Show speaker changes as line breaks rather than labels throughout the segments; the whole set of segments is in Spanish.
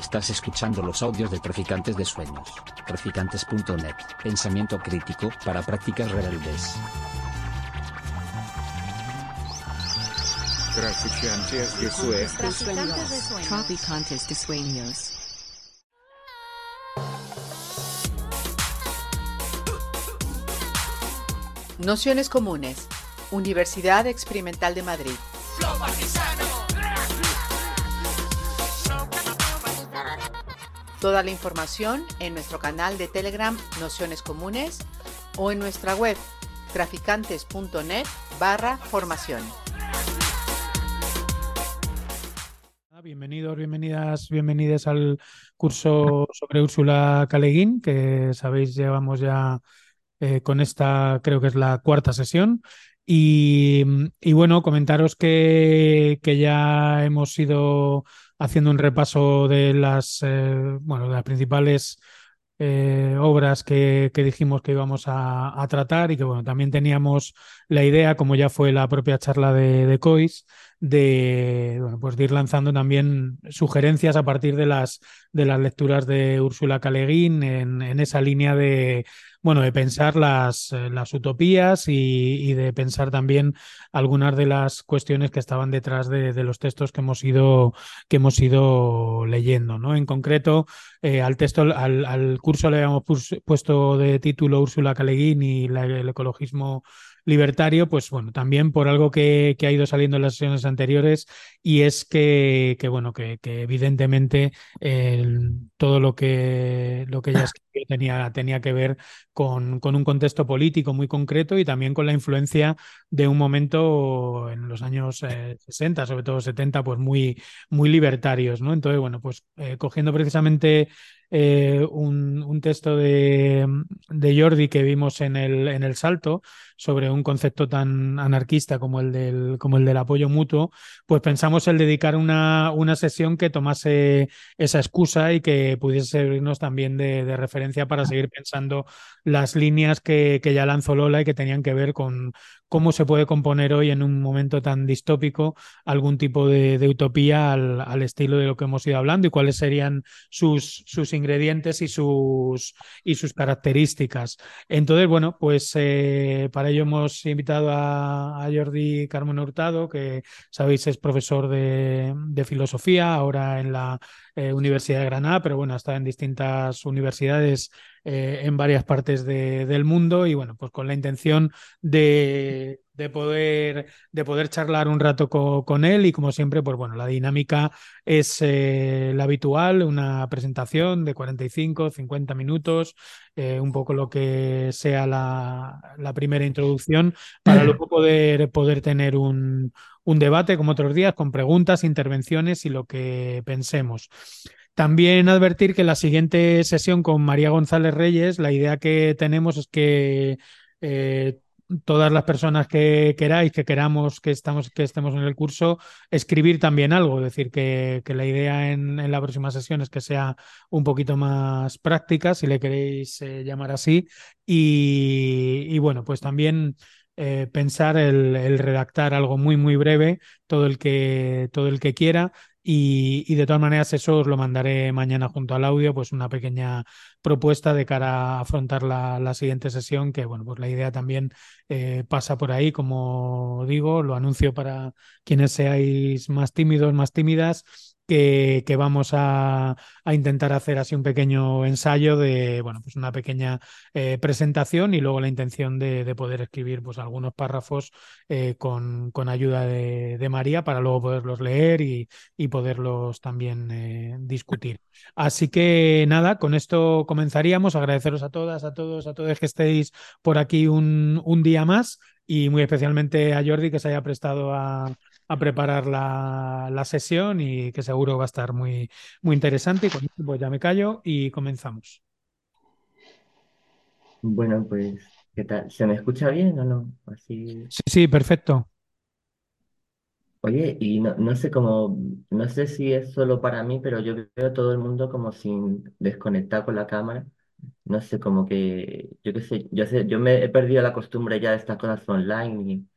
Estás escuchando los audios de Traficantes de Sueños. Traficantes.net. Pensamiento crítico para prácticas rebeldes.
Traficantes de Sueños.
Traficantes de Sueños.
Nociones comunes. Universidad Experimental de Madrid. Toda la información en nuestro canal de Telegram Nociones Comunes o en nuestra web traficantes.net barra formación.
Bienvenidos, bienvenidas, bienvenidas al curso sobre Úrsula Caleguín, que sabéis llevamos ya eh, con esta, creo que es la cuarta sesión. Y, bueno, comentaros que, que, ya hemos ido haciendo un repaso de las, eh, bueno, de las principales eh, obras que, que, dijimos que íbamos a, a, tratar y que bueno, también teníamos la idea, como ya fue la propia charla de, de COIS, de, bueno, pues ir lanzando también sugerencias a partir de las, de las lecturas de Úrsula Caleguín en, en esa línea de, bueno, de pensar las, las utopías y, y, de pensar también algunas de las cuestiones que estaban detrás de, de los textos que hemos ido, que hemos ido leyendo. ¿no? En concreto, eh, al texto, al, al, curso le habíamos puesto de título Úrsula Caleguín y la, el ecologismo libertario, pues bueno, también por algo que, que, ha ido saliendo en las sesiones anteriores y es que, que bueno, que, que evidentemente eh, todo lo que, lo que ella escribió tenía, tenía que ver con, con, un contexto político muy concreto y también con la influencia de un momento en los años eh, 60, sobre todo 70, pues muy, muy libertarios, ¿no? Entonces, bueno, pues eh, cogiendo precisamente eh, un, un, texto de, de, Jordi que vimos en el, en el Salto sobre un concepto tan anarquista como el del, como el del apoyo mutuo, pues pensamos el dedicar una, una sesión que tomase esa excusa y que pudiese servirnos también de, de referencia para seguir pensando las líneas que, que ya lanzó Lola y que tenían que ver con, cómo se puede componer hoy en un momento tan distópico algún tipo de, de utopía al, al, estilo de lo que hemos ido hablando y cuáles serían sus, sus ingredientes y sus, y sus características. Entonces, bueno, pues eh, para ello hemos invitado a, a, Jordi Carmen Hurtado, que sabéis es profesor de, de filosofía, ahora en la eh, Universidad de Granada, pero bueno, estado en distintas universidades eh, en varias partes de, del mundo y bueno, pues con la intención de, de, poder, de poder charlar un rato co, con él y como siempre, pues bueno, la dinámica es eh, la habitual, una presentación de 45, 50 minutos, un poco lo que sea la, la primera introducción para luego poder, poder tener un, un debate como otros días con preguntas, intervenciones y lo que pensemos. También advertir que la siguiente sesión con María González Reyes, la idea que tenemos es que eh, todas las personas que queráis, que queramos que, estamos, que estemos en el curso, escribir también algo. Es decir, que, la idea en, la próxima sesión es que sea un poquito más práctica, si le queréis eh, llamar así. Y, bueno, pues también eh, pensar el, redactar algo muy, muy breve, todo el que, todo el que quiera. Y, y, de todas maneras eso os lo mandaré mañana junto al audio, pues una pequeña propuesta de cara a afrontar la, la siguiente sesión, que bueno, pues la idea también eh, pasa por ahí, como digo, lo anuncio para quienes seáis más tímidos, más tímidas, que, vamos a, intentar hacer así un pequeño ensayo de, bueno, pues una pequeña eh, presentación y luego la intención de, de, poder escribir pues algunos párrafos eh, con, con, ayuda de, de, María para luego poderlos leer y, y poderlos también eh, discutir. Así que nada, con esto comenzaríamos. Agradeceros a todas, a todos, a todos que estéis por aquí un, un día más y muy especialmente a Jordi que se haya prestado a, a preparar la, la, sesión y que seguro va a estar muy, muy interesante. Y con esto pues ya me callo y comenzamos.
Bueno, pues, ¿qué tal? ¿Se me escucha bien o no? Así...
Sí, sí, perfecto.
Oye, y no, no sé cómo, no sé si es solo para mí, pero yo veo a todo el mundo como sin desconectar con la cámara. No sé, como que, yo qué sé, yo sé, yo me he perdido la costumbre ya de estas cosas online y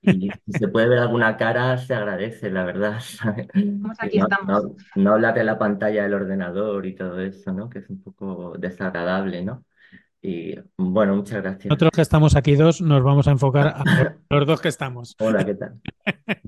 Y si se puede ver alguna cara, se agradece, la verdad, ¿sabes?
Estamos
Que
aquí,
no,
estamos.
no, no hablar de la pantalla del ordenador y todo eso, ¿no? Que es un poco desagradable, ¿no? Y bueno, muchas gracias.
Nosotros que estamos aquí dos nos vamos a enfocar a los dos que estamos.
Hola, ¿qué tal?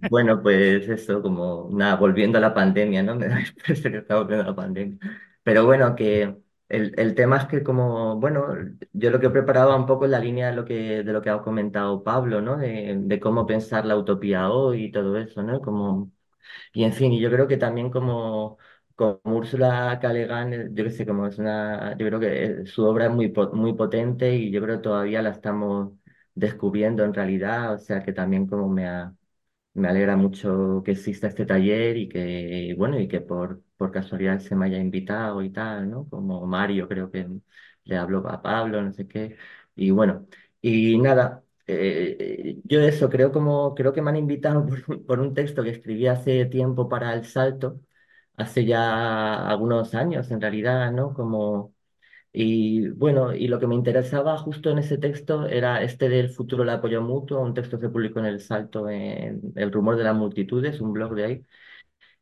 Bueno, pues eso, como nada, volviendo a la pandemia, ¿no? Me da que está volviendo a la pandemia. Pero bueno, que el, el tema es que como, bueno, yo lo que preparaba un poco en la línea de lo que, de lo que ha comentado Pablo, ¿no? De, de cómo pensar la utopía hoy y todo eso, ¿no? Como, y en fin, y yo creo que también como, como Úrsula Guin, eh, yo qué sé, como es una, yo creo que eh, su obra es muy, muy potente y yo creo que todavía la estamos descubriendo en realidad, o sea que también como me ha me alegra mucho que exista este taller y que, bueno, y que por, por casualidad se me haya invitado y tal, ¿no? Como Mario creo que le habló a Pablo, no sé qué. Y bueno, y nada, eh, yo eso, creo como, creo que me han invitado por, un texto que escribí hace tiempo para El Salto, hace ya algunos años en realidad, ¿no? Como y bueno, y lo que me interesaba justo en ese texto era este del futuro del apoyo mutuo, un texto que publicó en El Salto en El rumor de las multitudes, un blog de ahí.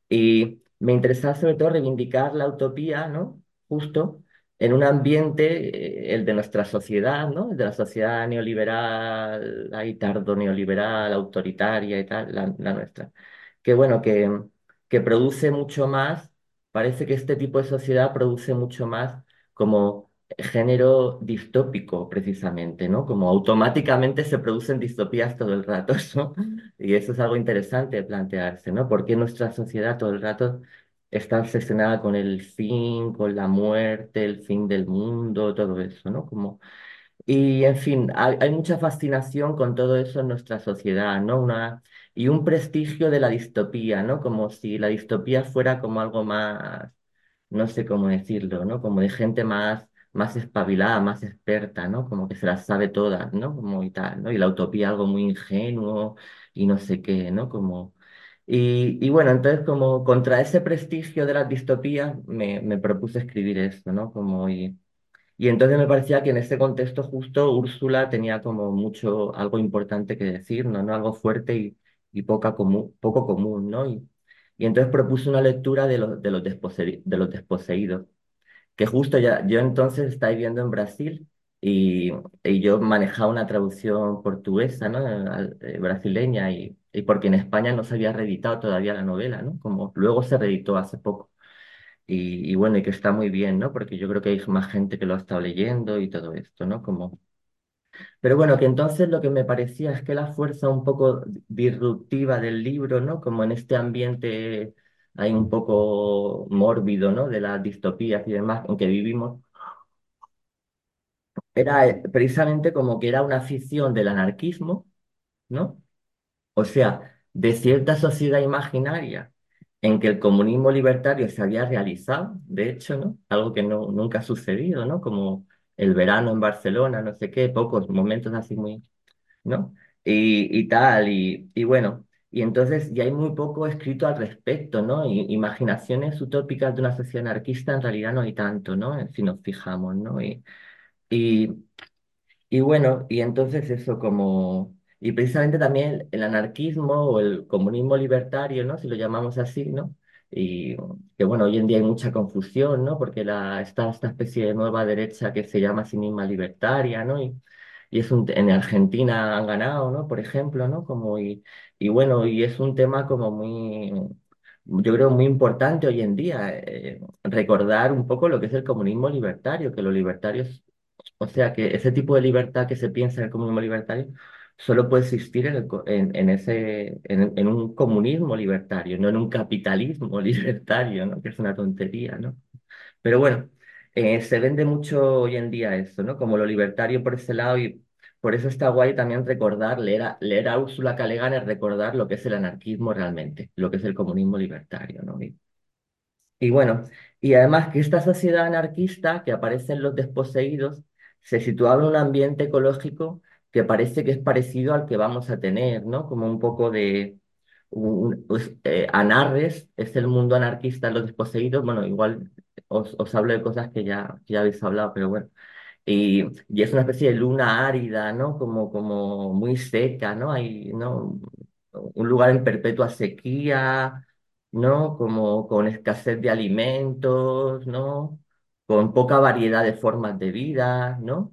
Y me interesaba sobre todo reivindicar la utopía, ¿no? Justo en un ambiente, eh, el de nuestra sociedad, ¿no? El de la sociedad neoliberal, ahí tardo neoliberal, autoritaria y tal, la, la nuestra. Que bueno, que, que produce mucho más, parece que este tipo de sociedad produce mucho más como género distópico, precisamente, ¿no? Como automáticamente se producen distopías todo el rato, ¿no? Y eso es algo interesante plantearse, ¿no? ¿Por qué nuestra sociedad todo el rato está obsesionada con el fin, con la muerte, el fin del mundo, todo eso, ¿no? Como, y en fin, hay, hay mucha fascinación con todo eso en nuestra sociedad, ¿no? Una, y un prestigio de la distopía, ¿no? Como si la distopía fuera como algo más no sé cómo decirlo, ¿no? Como de gente más, más espabilada, más experta, ¿no? Como que se las sabe todas, ¿no? Como y tal, ¿no? Y la utopía algo muy ingenuo y no sé qué, ¿no? Como... Y, y bueno, entonces como contra ese prestigio de las distopías me, me propuse escribir esto, ¿no? Como y, y entonces me parecía que en ese contexto justo Úrsula tenía como mucho, algo importante que decir, ¿no? ¿no? Algo fuerte y, y poca común, poco común, ¿no? Y, y entonces propuse una lectura de los, de los, de los desposeídos, que justo ya, yo entonces estaba viviendo en Brasil y, y yo manejaba una traducción portuguesa, ¿no? Eh, brasileña, y, y porque en España no se había reeditado todavía la novela, ¿no? Como luego se reeditó hace poco. Y, y bueno, y que está muy bien, ¿no? Porque yo creo que hay más gente que lo ha estado leyendo y todo esto, ¿no? Como pero bueno, que entonces lo que me parecía es que la fuerza un poco disruptiva del libro, ¿no? Como en este ambiente hay un poco mórbido, ¿no? De las distopías y demás en que vivimos, era eh, precisamente como que era una ficción del anarquismo, ¿no? O sea, de cierta sociedad imaginaria en que el comunismo libertario se había realizado, de hecho, ¿no? Algo que nunca ha sucedido, ¿no? Como el verano en Barcelona, no sé qué, pocos momentos así muy ¿no? Y, y tal, y bueno, y entonces ya hay muy poco escrito al respecto, ¿no? Y, imaginaciones utópicas de una sociedad anarquista en realidad no hay tanto, ¿no? Si nos fijamos, ¿no? Y, y, y bueno, y entonces eso como... Y precisamente también el anarquismo o el comunismo libertario, ¿no? Si lo llamamos así, ¿no? Y que bueno, hoy en día hay mucha confusión, ¿no? Porque la, está esta especie de nueva derecha que se llama a sí misma libertaria, ¿no? Y, y es un, en Argentina han ganado, ¿no? Por ejemplo, ¿no? Como y, y bueno, y es un tema como muy, yo creo muy importante hoy en día, eh, recordar un poco lo que es el comunismo libertario, que los libertarios o sea que ese tipo de libertad que se piensa en el comunismo libertario solo puede existir en, el en, en ese, en, en un comunismo libertario, no en un capitalismo libertario, ¿no? Que es una tontería, ¿no? Pero bueno, eh, se vende mucho hoy en día eso, ¿no? Como lo libertario por ese lado y por eso está guay también recordar, leer a, leer Úrsula K. Es recordar lo que es el anarquismo realmente, lo que es el comunismo libertario, ¿no? Y, y bueno, y además que esta sociedad anarquista que aparece en Los Desposeídos se situaba en un ambiente ecológico que parece que es parecido al que vamos a tener, ¿no? Como un poco de... un- pues, eh, Anarres es el mundo anarquista en Los Desposeídos. Bueno, igual os, os hablo de cosas que ya, ya habéis hablado, pero bueno. Y, y es una especie de luna árida, ¿no? Como, como muy seca, ¿no? Hay, ¿no? Un lugar en perpetua sequía, ¿no? Como con escasez de alimentos, ¿no? Con poca variedad de formas de vida, ¿no?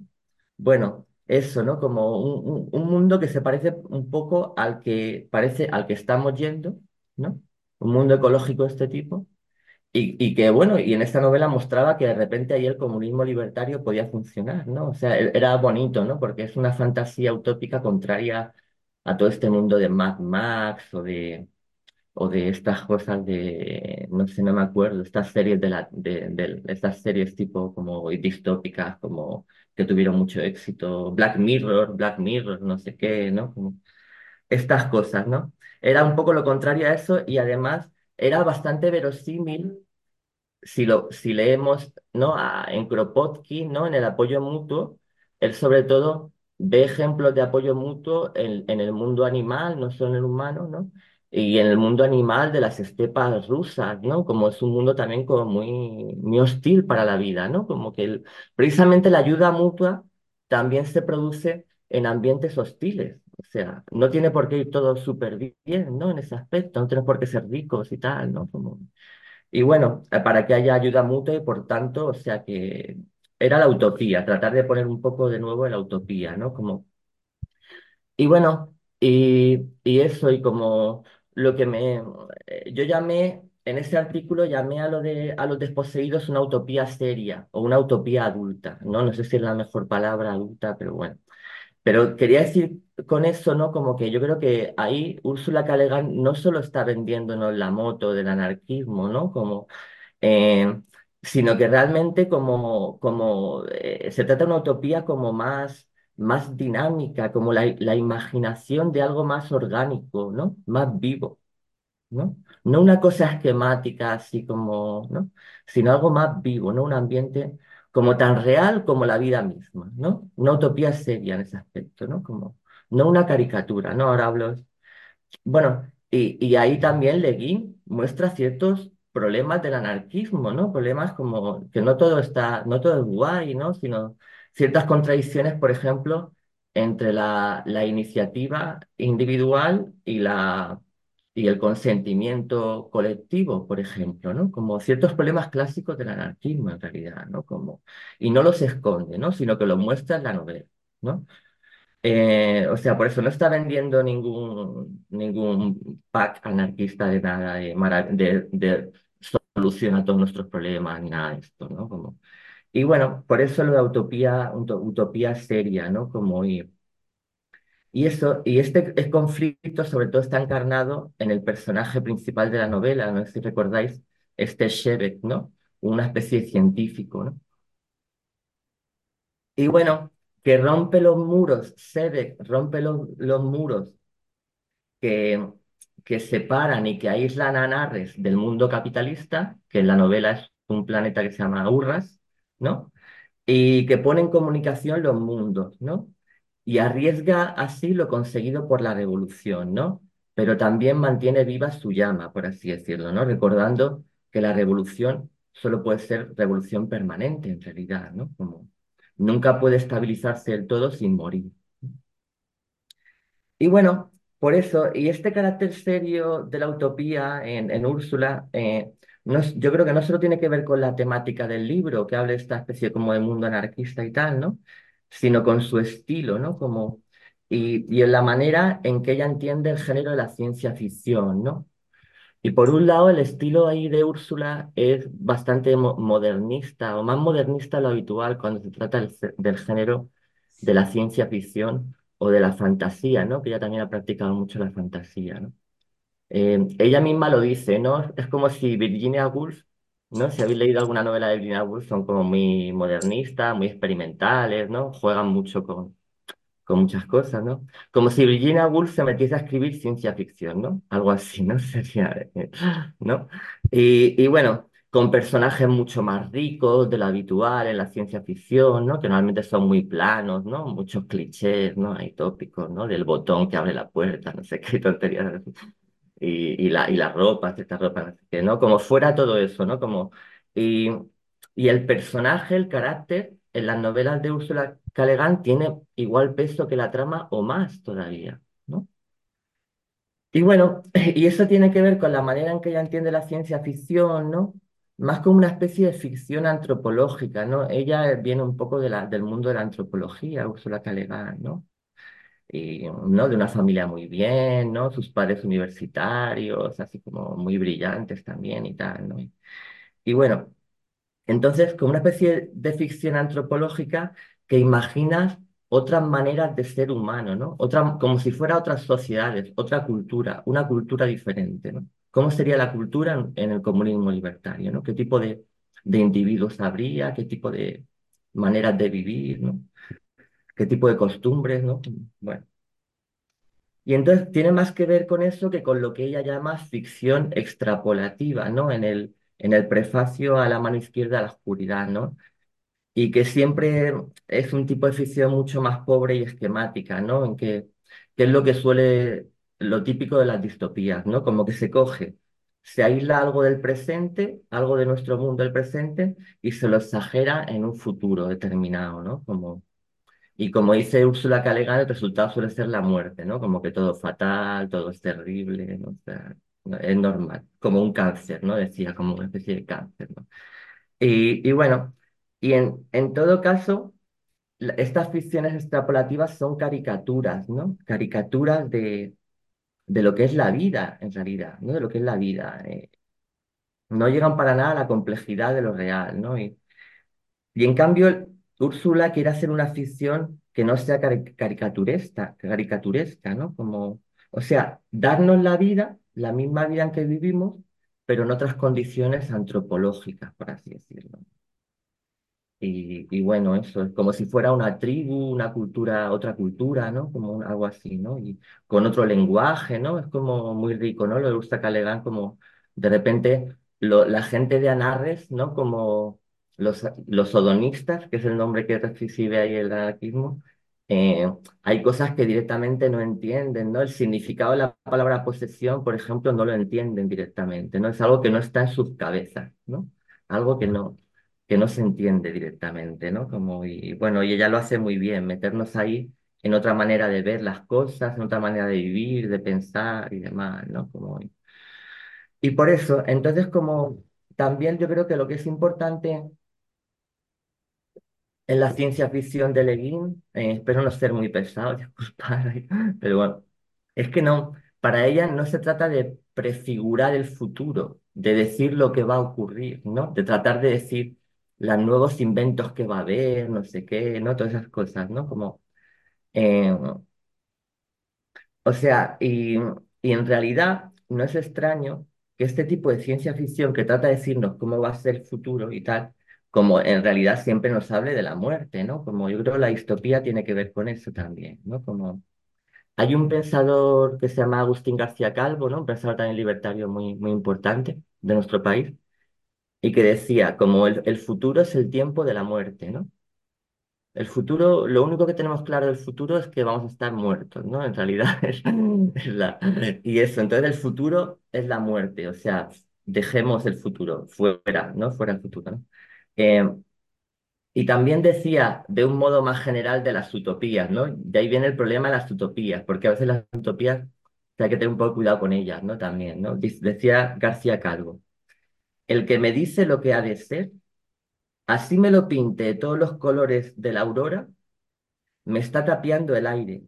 Bueno, eso, ¿no? Como un, un- un mundo que se parece un poco al que parece al que estamos yendo, ¿no? Un mundo ecológico de este tipo. Y, y que, bueno, y en esta novela mostraba que de repente ahí el comunismo libertario podía funcionar, ¿no? O sea, e- era bonito, ¿no? Porque es una fantasía utópica contraria a todo este mundo de Mad Max o de, o de estas cosas de, no sé, no me acuerdo, estas series de la, de, de estas series tipo como distópicas, como tuvieron mucho éxito, Black Mirror, Black Mirror, no sé qué, ¿no? Como estas cosas, ¿no? Era un poco lo contrario a eso y además era bastante verosímil si, lo, si leemos ¿no? a, en Kropotkin, ¿no? en el apoyo mutuo, él sobre todo ve ejemplos de apoyo mutuo en, en el mundo animal, no solo en el humano, ¿no? Y en el mundo animal de las estepas rusas, ¿no? como es un mundo también como muy, muy hostil para la vida, ¿no? como que precisamente la ayuda mutua también se produce en ambientes hostiles. O sea, no tiene por qué ir todo súper bien, ¿no? En ese aspecto, no tenemos por qué ser ricos y tal, ¿no? Como, y bueno, eh, para que haya ayuda mutua y por tanto, o sea que era la utopía, tratar de poner un poco de nuevo la utopía, ¿no? Como, y bueno, y, y eso, y como lo que me, eh, yo llamé, en ese artículo llamé a lo de, a los desposeídos una utopía seria o una utopía adulta, ¿no? No sé si es la mejor palabra adulta, pero bueno. Pero quería decir con eso, ¿no? Como que yo creo que ahí Úrsula Guin no solo está vendiéndonos la moto del anarquismo, ¿no? Como, eh, sino que realmente como, como eh, se trata de una utopía como más, más dinámica, como la, la imaginación de algo más orgánico, ¿no? Más vivo. ¿no? No una cosa esquemática así como, ¿no? Sino algo más vivo, ¿no? Un ambiente como tan real como la vida misma, ¿no? Una utopía seria en ese aspecto, ¿no? Como, no una caricatura, ¿no? Ahora hablo bueno, y, y ahí también Leguín muestra ciertos problemas del anarquismo, ¿no? Problemas como que no todo está, no todo es guay, ¿no? Sino ciertas contradicciones, por ejemplo, entre la, iniciativa individual y la y el consentimiento colectivo, por ejemplo, ¿no? Como ciertos problemas clásicos del anarquismo en realidad, ¿no? Como, y no los esconde, ¿no? Sino que los muestra en la novela, ¿no? Eh, o sea, por eso no está vendiendo ningún, ningún pack anarquista de nada, de, de, de solución a todos nuestros problemas, ni nada de esto, ¿no? Como, y bueno, por eso lo de utopía, uto- utopía seria, ¿no? Como y, y eso, y este el conflicto sobre todo está encarnado en el personaje principal de la novela, no sé si recordáis, este Shebek, ¿no? Una especie de científico, ¿no? Y bueno, que rompe los muros, Shebek rompe los, los muros que, que separan y que aíslan a Narres del mundo capitalista, que en la novela es un planeta que se llama Urras, ¿no? Y que pone en comunicación los mundos, ¿no? Y arriesga así lo conseguido por la revolución, ¿no? Pero también mantiene viva su llama, por así decirlo, ¿no? Recordando que la revolución solo puede ser revolución permanente, en realidad, ¿no? Como nunca puede estabilizarse del todo sin morir. Y bueno, por eso, y este carácter serio de la utopía en, en Úrsula, eh, yo creo que no solo tiene que ver con la temática del libro, que habla de esta especie como de mundo anarquista y tal, ¿no? Sino con su estilo, ¿no? Como, y, y en la manera en que ella entiende el género de la ciencia ficción, ¿no? Y por un lado, el estilo ahí de Úrsula es bastante mo- modernista, o más modernista de lo habitual cuando se trata del género de la ciencia ficción o de la fantasía, ¿no? Que ella también ha practicado mucho la fantasía, ¿no? Eh, ella misma lo dice, ¿no? Es como si Virginia Woolf, ¿no? Si habéis leído alguna novela de Virginia Woolf, son como muy modernistas, muy experimentales, ¿no? Juegan mucho con, con muchas cosas, ¿no? Como si Virginia Woolf se metiese a escribir ciencia ficción, ¿no? Algo así, ¿no? Sería, ¿no? Y, y bueno, con personajes mucho más ricos de lo habitual en la ciencia ficción, ¿no? Que normalmente son muy planos, ¿no? Muchos clichés, ¿no? Hay tópicos, ¿no? Del botón que abre la puerta, no sé qué tonterías. Y, y la, y la ropa, cierta ropa, no. Como fuera todo eso, ¿no? Como, y, y el personaje, el carácter en las novelas de Úrsula K. Le tiene igual peso que la trama o más todavía, ¿no? Y bueno, y eso tiene que ver con la manera en que ella entiende la ciencia ficción, ¿no? Más como una especie de ficción antropológica, ¿no? Ella viene un poco de la, del mundo de la antropología, Úrsula K. Le ¿no? Y, ¿no? De una familia muy bien, ¿no? Sus padres universitarios, así como muy brillantes también y tal, ¿no? Y, bueno, entonces, como una especie de ficción antropológica que imaginas otras maneras de ser humano, ¿no? Otra, como si fuera otras sociedades, otra cultura, una cultura diferente, ¿no? ¿Cómo sería la cultura en, en el comunismo libertario, ¿no? ¿Qué tipo de, de individuos habría? ¿Qué tipo de maneras de vivir, ¿no? ¿Qué tipo de costumbres, ¿no? Bueno. Y entonces tiene más que ver con eso que con lo que ella llama ficción extrapolativa, ¿no? En el, en el prefacio a la mano izquierda a la oscuridad, ¿no? Y que siempre es un tipo de ficción mucho más pobre y esquemática, ¿no? En que, que es lo que suele, lo típico de las distopías, ¿no? Como que se coge, se aísla algo del presente, algo de nuestro mundo del presente, y se lo exagera en un futuro determinado, ¿no? Como, y como dice Úrsula Guin, el resultado suele ser la muerte, ¿no? Como que todo fatal, todo es terrible, ¿no? O sea, es normal, como un cáncer, ¿no? Decía, como una especie de cáncer, ¿no? Y, y bueno, y en, en todo caso, estas ficciones extrapolativas son caricaturas, ¿no? Caricaturas de, de lo que es la vida, en realidad, ¿no? De lo que es la vida. eh. No llegan para nada a la complejidad de lo real, ¿no? Y, y en cambio, Úrsula quiere hacer una ficción que no sea cari- caricaturesca, caricaturesca, ¿no? Como, o sea, darnos la vida, la misma vida en que vivimos, pero en otras condiciones antropológicas, por así decirlo. Y, bueno, eso es como si fuera una tribu, una cultura, otra cultura, ¿no? Como un- algo así, ¿no? Y con otro lenguaje, ¿no? Es como muy rico, ¿no? Lo de Gusta Calegán, como de repente la gente de Anarres, ¿no? Como los, los odonistas, que es el nombre que recibe ahí el anarquismo, eh, hay cosas que directamente no entienden, ¿no? El significado de la palabra posesión, por ejemplo, no lo entienden directamente, ¿no? Es algo que no está en sus cabezas, ¿no? Algo que no que no se entiende directamente, ¿no? Como, y bueno, y ella lo hace muy bien, meternos ahí en otra manera de ver las cosas, en otra manera de vivir, de pensar y demás, ¿no? Como, y por eso, entonces, como también yo creo que lo que es importante en la ciencia ficción de Le Guin, eh, espero no ser muy pesado, disculpad, pero bueno, es que no, para ella no se trata de prefigurar el futuro, de decir lo que va a ocurrir, ¿no? De tratar de decir los nuevos inventos que va a haber, no sé qué, ¿no? Todas esas cosas, ¿no? Como, eh, o sea, y, y en realidad no es extraño que este tipo de ciencia ficción que trata de decirnos cómo va a ser el futuro y tal, como en realidad siempre nos hable de la muerte, ¿no? Como yo creo la distopía tiene que ver con eso también, ¿no? Como hay un pensador que se llama Agustín García Calvo, ¿no? Un pensador también libertario muy, muy importante de nuestro país, y que decía, como el, el futuro es el tiempo de la muerte, ¿no? El futuro, lo único que tenemos claro del futuro es que vamos a estar muertos, ¿no? En realidad es, es la... Y eso, entonces el futuro es la muerte, o sea, dejemos el futuro fuera, ¿no? Fuera el futuro, ¿no? Eh, y también decía de un modo más general de las utopías, ¿no? De ahí viene el problema de las utopías, porque a veces las utopías hay que tener un poco de cuidado con ellas, ¿no? También, ¿no? Decía García Calvo, el que me dice lo que ha de ser, así me lo pinte de todos los colores de la aurora, me está tapiando el aire,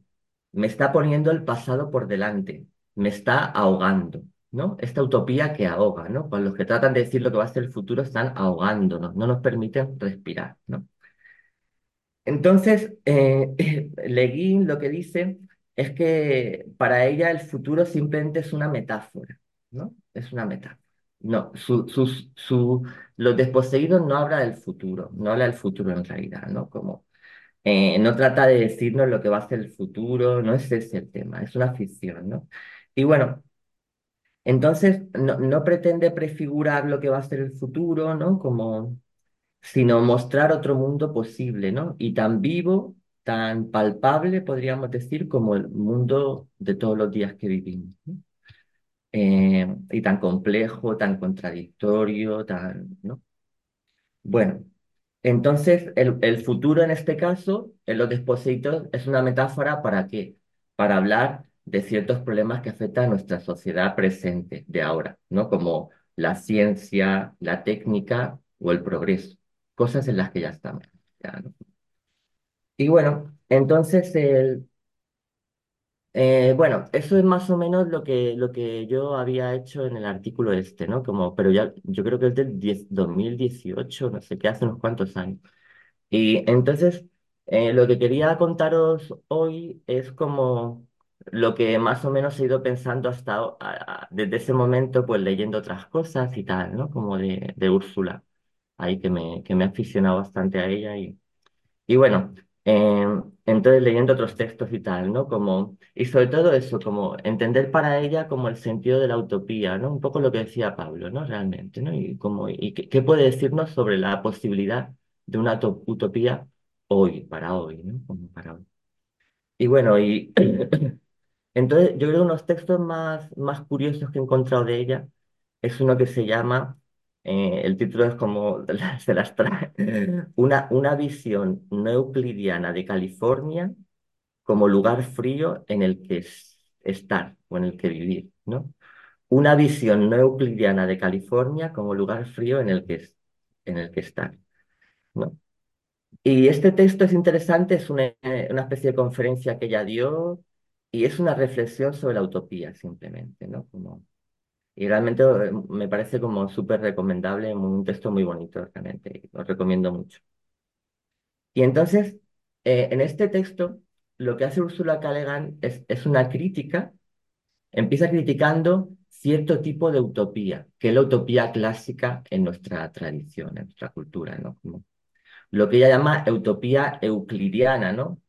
me está poniendo el pasado por delante, me está ahogando, ¿no? Esta utopía que ahoga, ¿no? Con los que tratan de decir lo que va a ser el futuro están ahogándonos, no nos permiten respirar, ¿no? Entonces, eh, Le Guin lo que dice es que para ella el futuro simplemente es una metáfora, ¿no? Es una metáfora. No, su, sus- su, los desposeídos no habla del futuro, no habla del futuro en realidad, ¿no? Como, eh, no trata de decirnos lo que va a ser el futuro, no es ese el tema, es una ficción, ¿no? Y bueno, entonces no, no pretende prefigurar lo que va a ser el futuro, ¿no? Como sino mostrar otro mundo posible, ¿no? Y tan vivo, tan palpable, podríamos decir, como el mundo de todos los días que vivimos. Eh, y tan complejo, tan contradictorio, tan, ¿no? Bueno, Entonces, el, el futuro en este caso, en los desposeitos, es una metáfora para qué? Para hablar de ciertos problemas que afectan a nuestra sociedad presente de ahora, ¿no? Como la ciencia, la técnica o el progreso, cosas en las que ya estamos. ya, ¿no? Y bueno, entonces el, eh, bueno, eso es más o menos lo que, lo que yo había hecho en el artículo este, ¿no? Como, pero ya, yo creo que es del 10 2018, no sé qué, hace unos cuantos años. Y entonces, eh, lo que quería contaros hoy es como lo que más o menos he ido pensando hasta a- desde ese momento, pues leyendo otras cosas y tal, ¿no? Como de, de Úrsula, ahí que me, que me he aficionado bastante a ella y y bueno, eh, entonces leyendo otros textos y tal, ¿no? Como, y sobre todo eso, como entender para ella como el sentido de la utopía, ¿no? Un poco lo que decía Pablo, ¿no? Realmente, ¿no? Y, como, y qué, qué puede decirnos sobre la posibilidad de una to- utopía hoy, para hoy, ¿no? Como para hoy. Y bueno, y entonces yo creo que unos textos más, más curiosos que he encontrado de ella es uno que se llama, eh, el título es como se las trae, una, una visión no euclidiana de California como lugar frío en el que es- estar o en el que vivir, ¿no? Una visión no euclidiana de California como lugar frío en el que, en el que estar, ¿no? Y este texto es interesante, es una, eh, una especie de conferencia que ella dio y es una reflexión sobre la utopía simplemente, ¿no? Como, y realmente eh, me parece como súper recomendable, un texto muy bonito realmente, lo recomiendo mucho. Y entonces, eh, en este texto, lo que hace Ursula Guin es, es una crítica, empieza criticando cierto tipo de utopía, que es la utopía clásica en nuestra tradición, en nuestra cultura, ¿no? Como lo que ella llama utopía euclidiana, ¿no?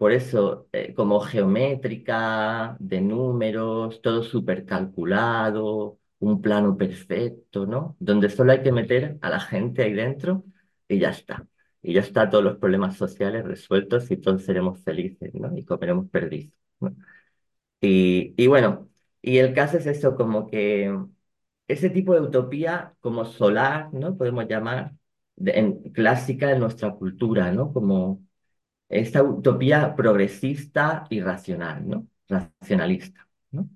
Por eso, eh, como geométrica, de números, todo súper calculado, un plano perfecto, ¿no? Donde solo hay que meter a la gente ahí dentro y ya está. Y ya está todos los problemas sociales resueltos y todos seremos felices, ¿no? Y comeremos perdiz. Y, y bueno, y el caso es eso, como que ese tipo de utopía como solar, ¿no? Podemos llamar, de- en, clásica en nuestra cultura, ¿no? Como esta utopía progresista y racional, ¿no? Racionalista, ¿no?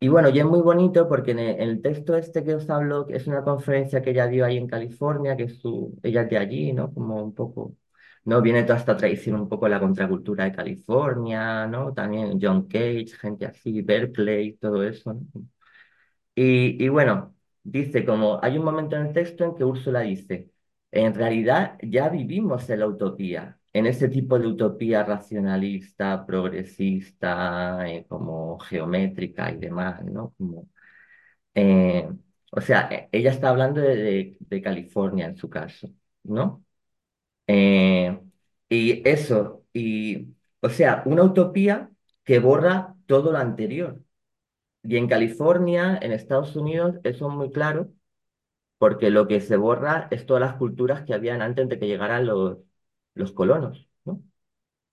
Y bueno, y es muy bonito porque en el, texto este que os hablo, es una conferencia que ella dio ahí en California, que es su, ella es de allí, ¿no? Como un poco, ¿no? Viene toda esta tradición un poco de la contracultura de California, ¿no? También John Cage, gente así, Berkeley, todo eso, ¿no? Y, y bueno, dice como, hay un momento en el texto en que Úrsula dice, en realidad ya vivimos en la utopía, en ese tipo de utopía racionalista, progresista, eh, como geométrica y demás, ¿no? Como, eh, o sea, e- ella está hablando de, de- California en su caso, ¿no? Eh, y eso, y, o sea, una utopía que borra todo lo anterior. Y en California, en Estados Unidos, eso es muy claro, porque lo que se borra es todas las culturas que habían antes de que llegaran los, los colonos, ¿no?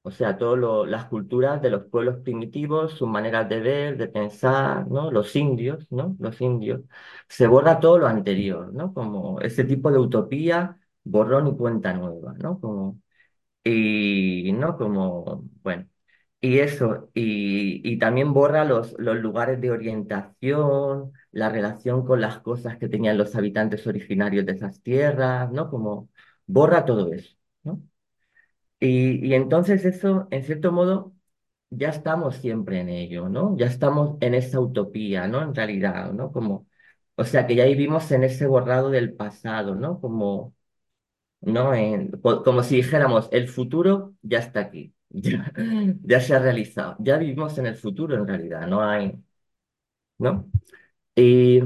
O sea, todas las culturas de los pueblos primitivos, sus maneras de ver, de pensar, ¿no? Los indios, ¿no? Los indios. Se borra todo lo anterior, ¿no? Como ese tipo de utopía, borrón y cuenta nueva, ¿no? Como, y, ¿no? Como, bueno. Y eso, y, también borra los, los lugares de orientación, la relación con las cosas que tenían los habitantes originarios de esas tierras, ¿no? Como borra todo eso, ¿no? Y, y entonces eso, en cierto modo, ya estamos siempre en ello, ¿no? Ya estamos en esa utopía, ¿no? En realidad, ¿no? Como, o sea, que ya vivimos en ese borrado del pasado, ¿no? Como ¿no? En- co- como si dijéramos, el futuro ya está aquí, ya, ya se ha realizado, ya vivimos en el futuro en realidad, no hay, ¿no? Y,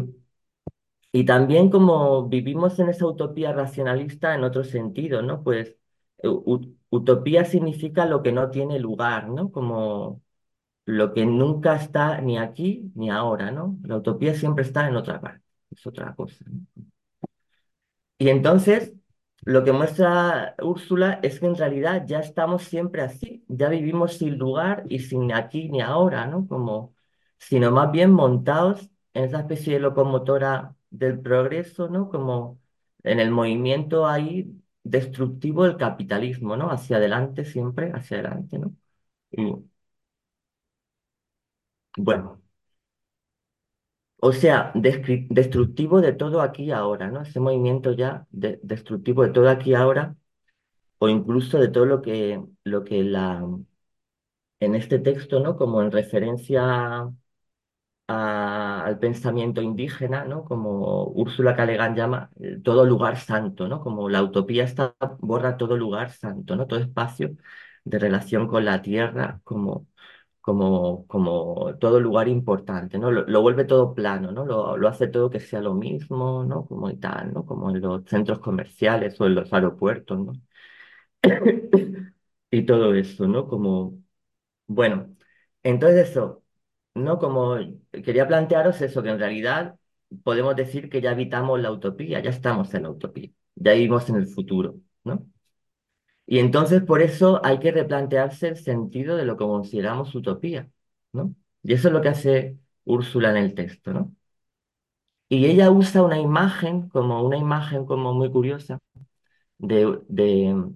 y también como vivimos en esa utopía racionalista en otro sentido, ¿no? Pues utopía significa lo que no tiene lugar, ¿no? Como lo que nunca está ni aquí ni ahora, ¿no? La utopía siempre está en otra parte, es otra cosa. Y entonces, lo que muestra Úrsula es que en realidad ya estamos siempre así, ya vivimos sin lugar y sin aquí ni ahora, ¿no? Como, sino más bien montados en esa especie de locomotora del progreso, ¿no? Como en el movimiento ahí destructivo del capitalismo, ¿no? Hacia adelante siempre, hacia adelante, ¿no? Y, bueno, o sea, destructivo de todo aquí y ahora, ¿no? Ese movimiento ya de- destructivo de todo aquí y ahora, o incluso de todo lo que, lo que la, en este texto, ¿no? Como en referencia al pensamiento indígena, ¿no? Como Úrsula Guin llama eh, todo lugar santo, ¿no? Como la utopía está, borra todo lugar santo, ¿no? Todo espacio de relación con la tierra como, como, como todo lugar importante, ¿no? Lo, vuelve todo plano, ¿no? Lo, lo hace todo que sea lo mismo, ¿no? Como y tal, ¿no? Como en los centros comerciales o en los aeropuertos, ¿no? Y todo eso, ¿no? Como bueno, entonces eso, ¿no? Como quería plantearos eso, que en realidad podemos decir que ya habitamos la utopía, ya estamos en la utopía, ya vivimos en el futuro, ¿no? Y entonces por eso hay que replantearse el sentido de lo que consideramos utopía, ¿no? Y eso es lo que hace Úrsula en el texto, ¿no? Y ella usa una imagen, como una imagen como muy curiosa, de, de,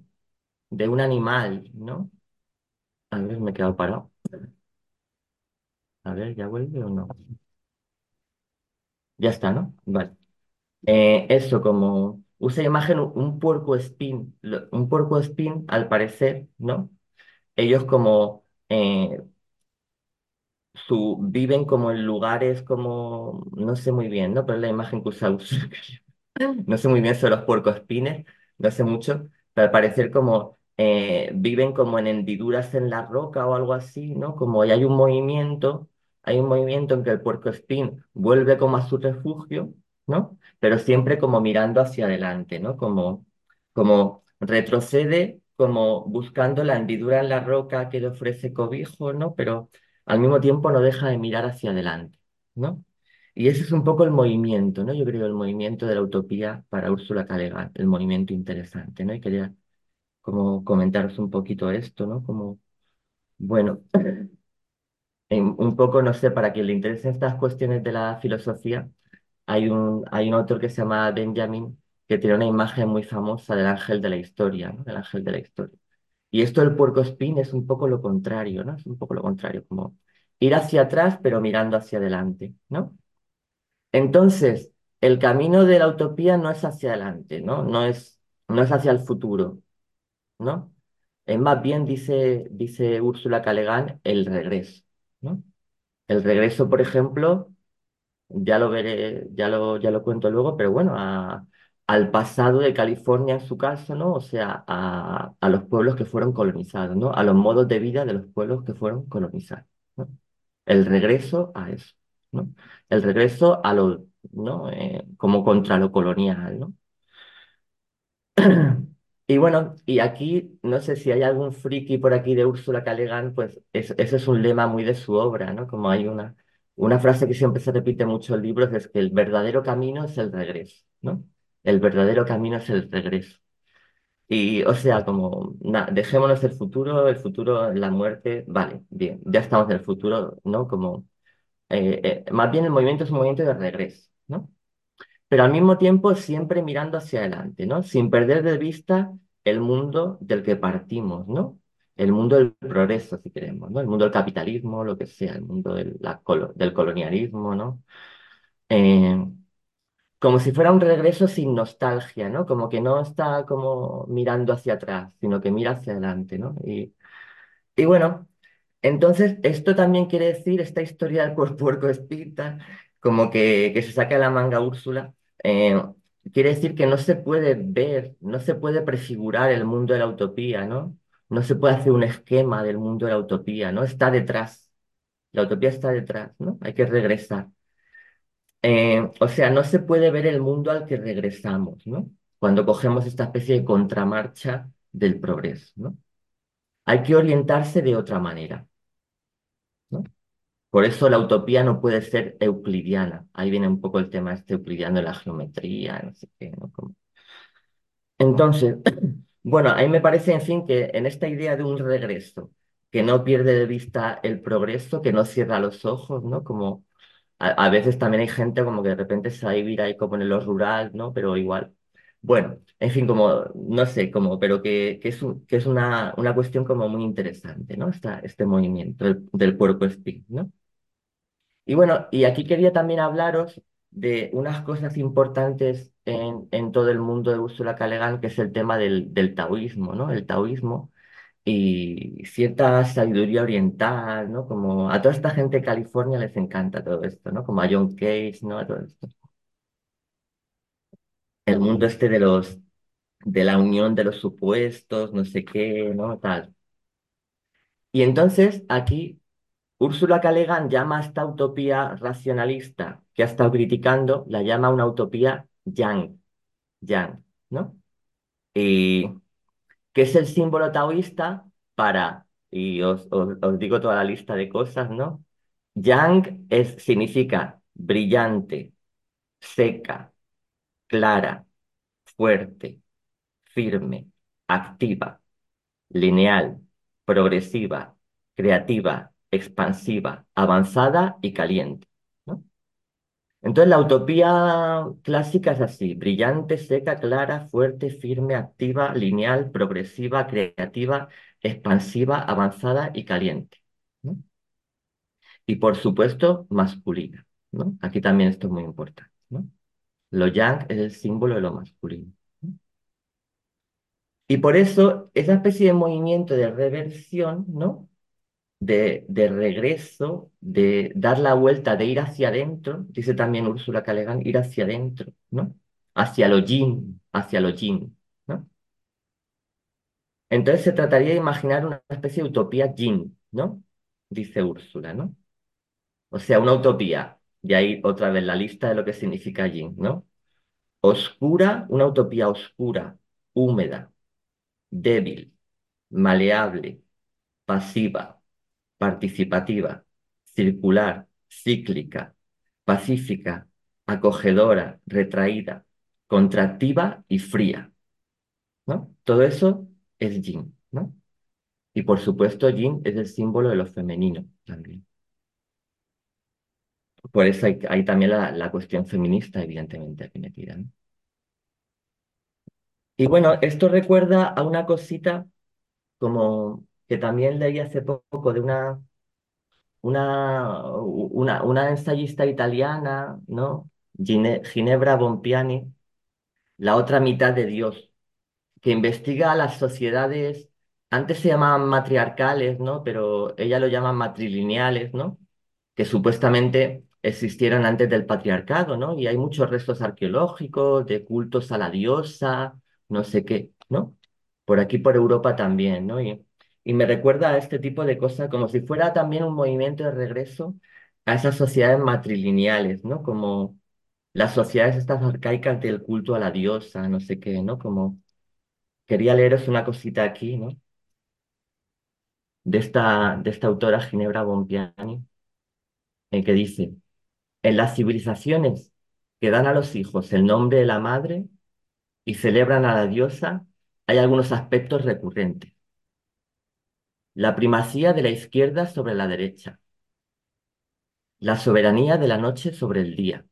de un animal, ¿no? A ver, me he quedado parado. A ver, ¿ya vuelve o no? Ya está, ¿no? Vale. Eh, eso, como usa imagen un puerco espín, lo- un puerco espín, al parecer, ¿no? Ellos como eh, su, viven como en lugares como, no sé muy bien, ¿no? Pero es la imagen que usa. No sé muy bien sobre los puercoespines, no sé mucho, pero al parecer como eh, viven como en hendiduras en la roca o algo así, ¿no? Como hay un movimiento, hay un movimiento en que el puercoespín vuelve como a su refugio, ¿no? Pero siempre como mirando hacia adelante, ¿no? Como, como retrocede, como buscando la hendidura en la roca que le ofrece cobijo, ¿no? Pero al mismo tiempo no deja de mirar hacia adelante, ¿no? Y ese es un poco el movimiento, ¿no? Yo creo el movimiento de la utopía para Úrsula Guin, el movimiento interesante, ¿no? Y quería como comentaros un poquito esto, ¿no? Como, bueno, en- un poco, no sé, para quien le interesen estas cuestiones de la filosofía, hay un, hay un autor que se llama Benjamin que tiene una imagen muy famosa del ángel de la historia. Del ángel de la historia. Y esto del puercoespín es un poco lo contrario, ¿no? Es un poco lo contrario, como ir hacia atrás pero mirando hacia adelante, ¿no? Entonces, el camino de la utopía no es hacia adelante, ¿no? No es, no es hacia el futuro, ¿no? Es más bien, dice, dice Úrsula Guin, el regreso, ¿no? El regreso, por ejemplo, ya lo veré, ya lo, ya lo cuento luego, pero bueno, al pasado de California en su caso, ¿no? O sea, a, a los pueblos que fueron colonizados, ¿no? A los modos de vida de los pueblos que fueron colonizados. El regreso a eso, ¿no? El regreso a lo, ¿no? Eh, como contra lo colonial, ¿no? Y bueno, y aquí, no sé si hay algún friki por aquí de Úrsula Guin, pues es- ese es un lema muy de su obra, ¿no? Como hay una, una frase que siempre se repite mucho en libros, es que el verdadero camino es el regreso, ¿no? El verdadero camino es el regreso. Y, o sea, como, na- dejémonos el futuro, el futuro, la muerte, vale, bien, ya estamos en el futuro, ¿no? Como, eh, eh, más bien el movimiento es un movimiento de regreso, ¿no? pero al mismo tiempo siempre mirando hacia adelante, ¿no? Sin perder de vista el mundo del que partimos, ¿no? El mundo del progreso, si queremos, ¿no? El mundo del capitalismo, lo que sea, el mundo del, del colonialismo, ¿no? Eh, como si fuera un regreso sin nostalgia, ¿no? Como que no está como mirando hacia atrás, sino que mira hacia adelante, ¿no? Y, y bueno, entonces esto también quiere decir, esta historia del puer- puerco espíritu, como que, que se saca la manga Úrsula, eh, quiere decir que no se puede ver, no se puede prefigurar el mundo de la utopía, ¿no? No se puede hacer un esquema del mundo de la utopía, ¿no? Está detrás, la utopía está detrás, ¿no? Hay que regresar. Eh, o sea, no se puede ver el mundo al que regresamos, ¿no? Cuando cogemos esta especie de contramarcha del progreso, ¿no? Hay que orientarse de otra manera, ¿no? Por eso la utopía no puede ser euclidiana. Ahí viene un poco el tema este euclidiano de la geometría, no sé qué, ¿no? Como- Entonces, bueno, a mí me parece, en fin, que en esta idea de un regreso, que no pierde de vista el progreso, que no cierra los ojos, ¿no? Como a, veces también hay gente como que de repente se va a vivir ahí como en lo rural, ¿no? Pero igual Bueno, en fin, como, no sé, como, pero que, que es, un- que es una, una cuestión como muy interesante, ¿no? Esta, este movimiento del, del cuerpo espíritu, ¿no? Y bueno, y aquí quería también hablaros de unas cosas importantes en, en todo el mundo de. Le Guin, que es el tema del, del taoísmo, ¿no? El taoísmo y cierta sabiduría oriental, ¿no? Como a toda esta gente de California les encanta todo esto, ¿no? Como a John Cage, ¿no? A todo esto. El mundo este de los, de la unión de los supuestos, no sé qué, ¿no? Tal. Y entonces aquí Úrsula Guin llama a esta utopía racionalista que ha estado criticando, la llama una utopía yang, yang, ¿no? Y que es el símbolo taoísta para, y os, os, os digo toda la lista de cosas, ¿no? Yang es, significa brillante, seca, clara, fuerte, firme, activa, lineal, progresiva, creativa, expansiva, avanzada y caliente. Entonces la utopía clásica es así, brillante, seca, clara, fuerte, firme, activa, lineal, progresiva, creativa, expansiva, avanzada y caliente. Y por supuesto, masculina. Aquí también esto es muy importante. Lo yang es el símbolo de lo masculino. ¿no? Y por eso esa especie de movimiento de reversión, ¿no? De, de regreso, de dar la vuelta, de ir hacia adentro, dice también Úrsula Guin, ir hacia adentro, ¿no? Hacia lo yin, hacia lo yin, ¿no? Entonces se trataría de imaginar una especie de utopía yin, ¿no? Dice Úrsula, ¿no? O sea, una utopía, y ahí otra vez la lista de lo que significa yin, ¿no? Oscura, una utopía oscura, húmeda, débil, maleable, pasiva, participativa, circular, cíclica, pacífica, acogedora, retraída, contractiva y fría. ¿no? Todo eso es yin, ¿no? Y por supuesto, yin es el símbolo de lo femenino también. Por eso hay, también la, cuestión feminista, evidentemente, aquí metida. Y bueno, esto recuerda a una cosita como que también leí hace poco de una, una, una, ensayista italiana, ¿no? Gine, Ginebra Bompiani, la otra mitad de Dios, que investiga las sociedades, antes se llamaban matriarcales, ¿no? Pero ella lo llama matrilineales, ¿no? Que supuestamente existieron antes del patriarcado, ¿no? Y hay muchos restos arqueológicos de cultos a la diosa, no sé qué, ¿no? Por aquí, por Europa también, ¿no? Y, y me recuerda a este tipo de cosas como si fuera también un movimiento de regreso a esas sociedades matrilineales, ¿no? Como las sociedades estas arcaicas del culto a la diosa, no sé qué, ¿no? Como quería leeros una cosita aquí, ¿no? De esta, de esta autora Ginebra Bompiani, en que dice, en las civilizaciones que dan a los hijos el nombre de la madre y celebran a la diosa, hay algunos aspectos recurrentes. La primacía de la izquierda sobre la derecha. La soberanía de la noche sobre el día.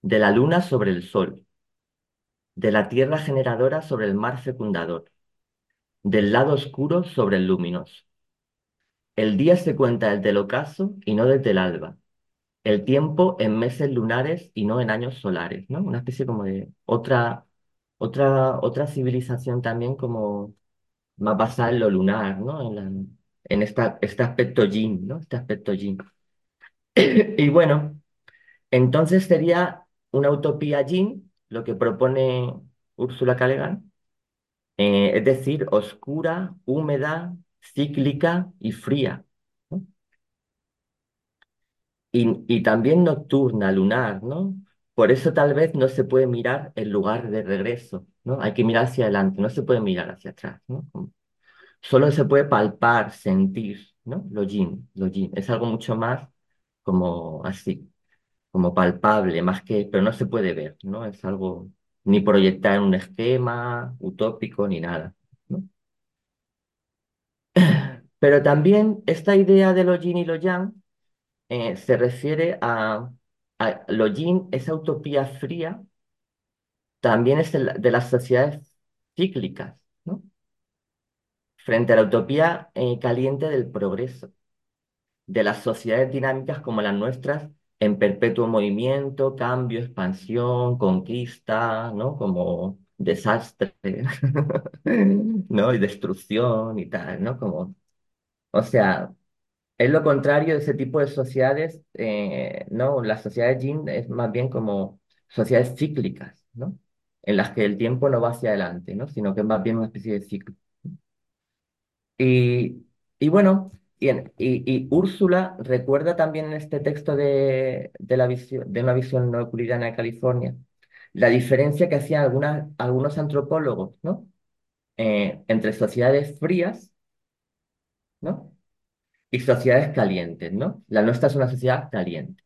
De la luna sobre el sol. De la tierra generadora sobre el mar fecundador. Del lado oscuro sobre el luminoso. El día se cuenta desde el ocaso y no desde el alba. El tiempo en meses lunares y no en años solares, ¿no? Una especie como de otra, otra, otra civilización también como más basada en lo lunar, ¿no? En, esta, este aspecto yin, ¿no? Este aspecto yin. y bueno, entonces sería una utopía yin, lo que propone Úrsula Guin, eh, es decir, oscura, húmeda, cíclica y fría. y, también nocturna, lunar, ¿no? Por eso tal vez no se puede mirar el lugar de regreso, ¿no? Hay que mirar hacia adelante, no se puede mirar hacia atrás, ¿no? Solo se puede palpar, sentir, ¿no? Lo yin, lo yin. Es algo mucho más como así, como palpable, más que, pero no se puede ver, ¿no? Es algo ni proyectar un esquema utópico ni nada, ¿no? Pero también esta idea de lo yin y lo yang eh, se refiere a, a lo yin, esa utopía fría, también es el- de las sociedades cíclicas, ¿no? Frente a la utopía eh, caliente del progreso, de las sociedades dinámicas como las nuestras, en perpetuo movimiento, cambio, expansión, conquista, ¿no? Como desastre, ¿no? Y destrucción y tal, ¿no? Como, o sea, es lo contrario de ese tipo de sociedades, eh, ¿no? Las sociedades Yin es más bien como sociedades cíclicas, ¿no? En las que el tiempo no va hacia adelante, ¿no? Sino que es más bien una especie de ciclo. Y, y bueno, y, y- y Úrsula recuerda también en este texto de, de, la visión, de una visión no euclidiana de California, la diferencia que hacían algunas, algunos antropólogos, ¿no? Eh, entre sociedades frías, ¿no? Y sociedades calientes, ¿no? La nuestra es una sociedad caliente.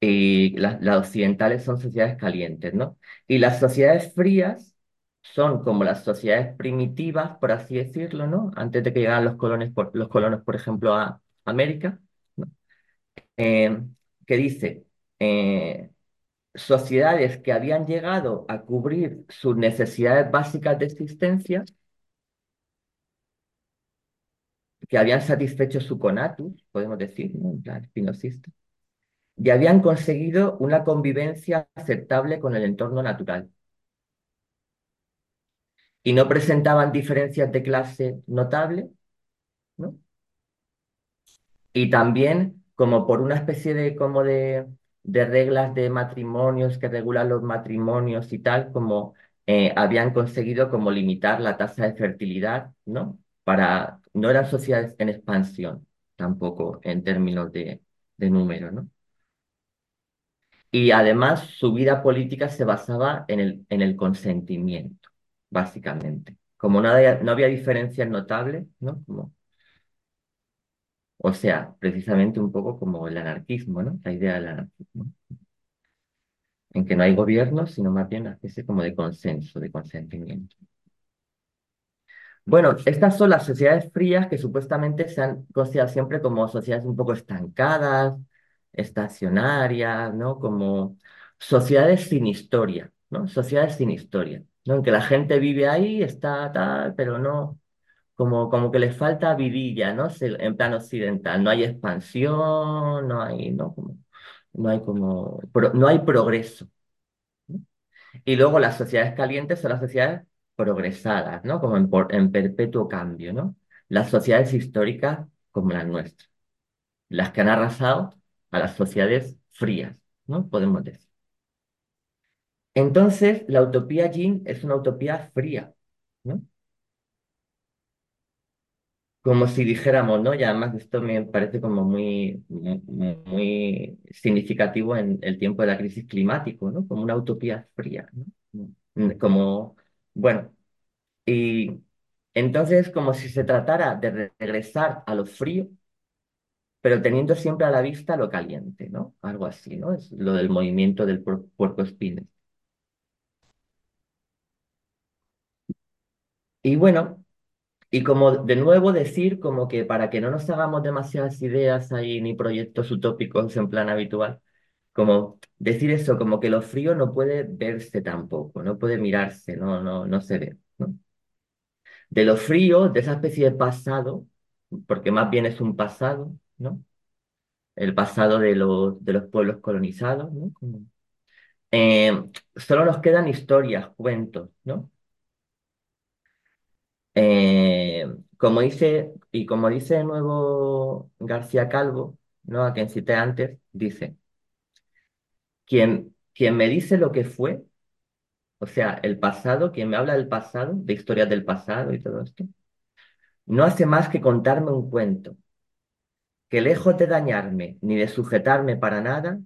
y la- las occidentales son sociedades calientes, ¿no? Y las sociedades frías son como las sociedades primitivas, por así decirlo, ¿no? Antes de que llegaran los colones, por, los colonos, por ejemplo, a América, ¿no? Eh, que dice, eh, sociedades que habían llegado a cubrir sus necesidades básicas de existencia, que habían satisfecho su conatus, podemos decir. En plan espinosista, y habían conseguido una convivencia aceptable con el entorno natural. y no presentaban diferencias de clase notables, ¿no? Y también como por una especie de, como de, de reglas de matrimonios que regulan los matrimonios y tal, como eh, habían conseguido como limitar la tasa de fertilidad, ¿no? Para, no eran sociedades en expansión tampoco en términos de, número, ¿no? Y además su vida política se basaba en el, en el consentimiento, básicamente. Como no había, no había diferencias notables, ¿no? O sea, precisamente un poco como el anarquismo, ¿no? La idea del anarquismo, en que no hay gobierno, sino más bien una especie como de consenso, de consentimiento. Bueno, estas son las sociedades frías que supuestamente se han considerado siempre como sociedades un poco estancadas, estacionarias, ¿no? Como sociedades sin historia, ¿no? Sociedades sin historia, ¿no? En que la gente vive ahí, está tal, pero no, como, como que les falta vidilla, ¿no? En plan occidental, no hay expansión, no hay, ¿no? Como, no hay como, no hay progreso. Y luego las sociedades calientes son las sociedades progresadas, ¿no? Como en, perpetuo cambio, ¿no? Las sociedades históricas como las nuestras, las que han arrasado a las sociedades frías, ¿no? Podemos decir. Entonces, la utopía Yin es una utopía fría, ¿no? Como si dijéramos, ¿no? Y además esto me parece como muy, muy, muy significativo en el tiempo de la crisis climática, ¿no? Como una utopía fría, ¿no? Como, bueno, Y entonces como si se tratara de re- regresar a lo frío, pero teniendo siempre a la vista lo caliente, ¿no? Algo así, ¿no? Es lo del movimiento del puer- puercoespines. Y bueno, y como de nuevo decir como que para que no nos hagamos demasiadas ideas ahí ni proyectos utópicos en plan habitual, como decir eso, como que lo frío no puede verse tampoco, no puede mirarse, no, no, no se ve, ¿no? De lo frío, de esa especie de pasado, porque más bien es un pasado, ¿no? el pasado de los, de los pueblos colonizados, ¿no? Eh, solo nos quedan historias, cuentos, ¿no? Eh, como dice, y como dice de nuevo García Calvo, ¿no? A quien cité antes, dice, quien, quien me dice lo que fue, o sea, el pasado, quien me habla del pasado, de historias del pasado y todo esto, no hace más que contarme un cuento, que lejos de dañarme ni de sujetarme para nada,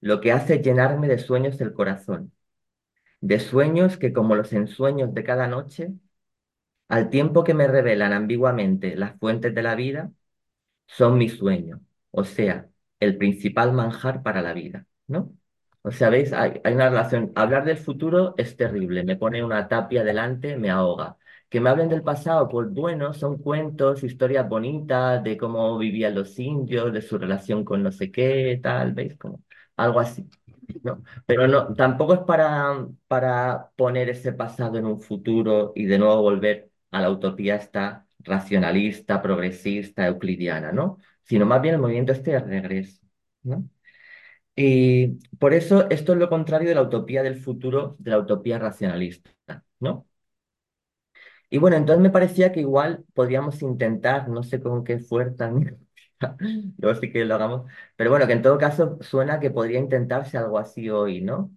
lo que hace es llenarme de sueños el corazón de sueños que como los ensueños de cada noche, al tiempo que me revelan ambiguamente las fuentes de la vida, son mi sueño, o sea, el principal manjar para la vida, ¿no? O sea, ¿veis? Hay, una relación. Hablar del futuro es terrible, me pone una tapia delante, me ahoga. Que me hablen del pasado, pues bueno, son cuentos, historias bonitas de cómo vivían los indios, de su relación con no sé qué, tal, ¿veis? Como algo así. ¿no? Pero no, tampoco es para, para poner ese pasado en un futuro y de nuevo volver a la utopía esta racionalista, progresista, euclidiana, ¿no? Sino más bien el movimiento este de regreso, ¿no? Y por eso esto es lo contrario de la utopía del futuro, de la utopía racionalista, ¿no? Y bueno, entonces me parecía que igual podríamos intentar, no sé con qué fuerza, luego sí que lo hagamos, pero bueno, que en todo caso suena que podría intentarse algo así hoy, ¿no?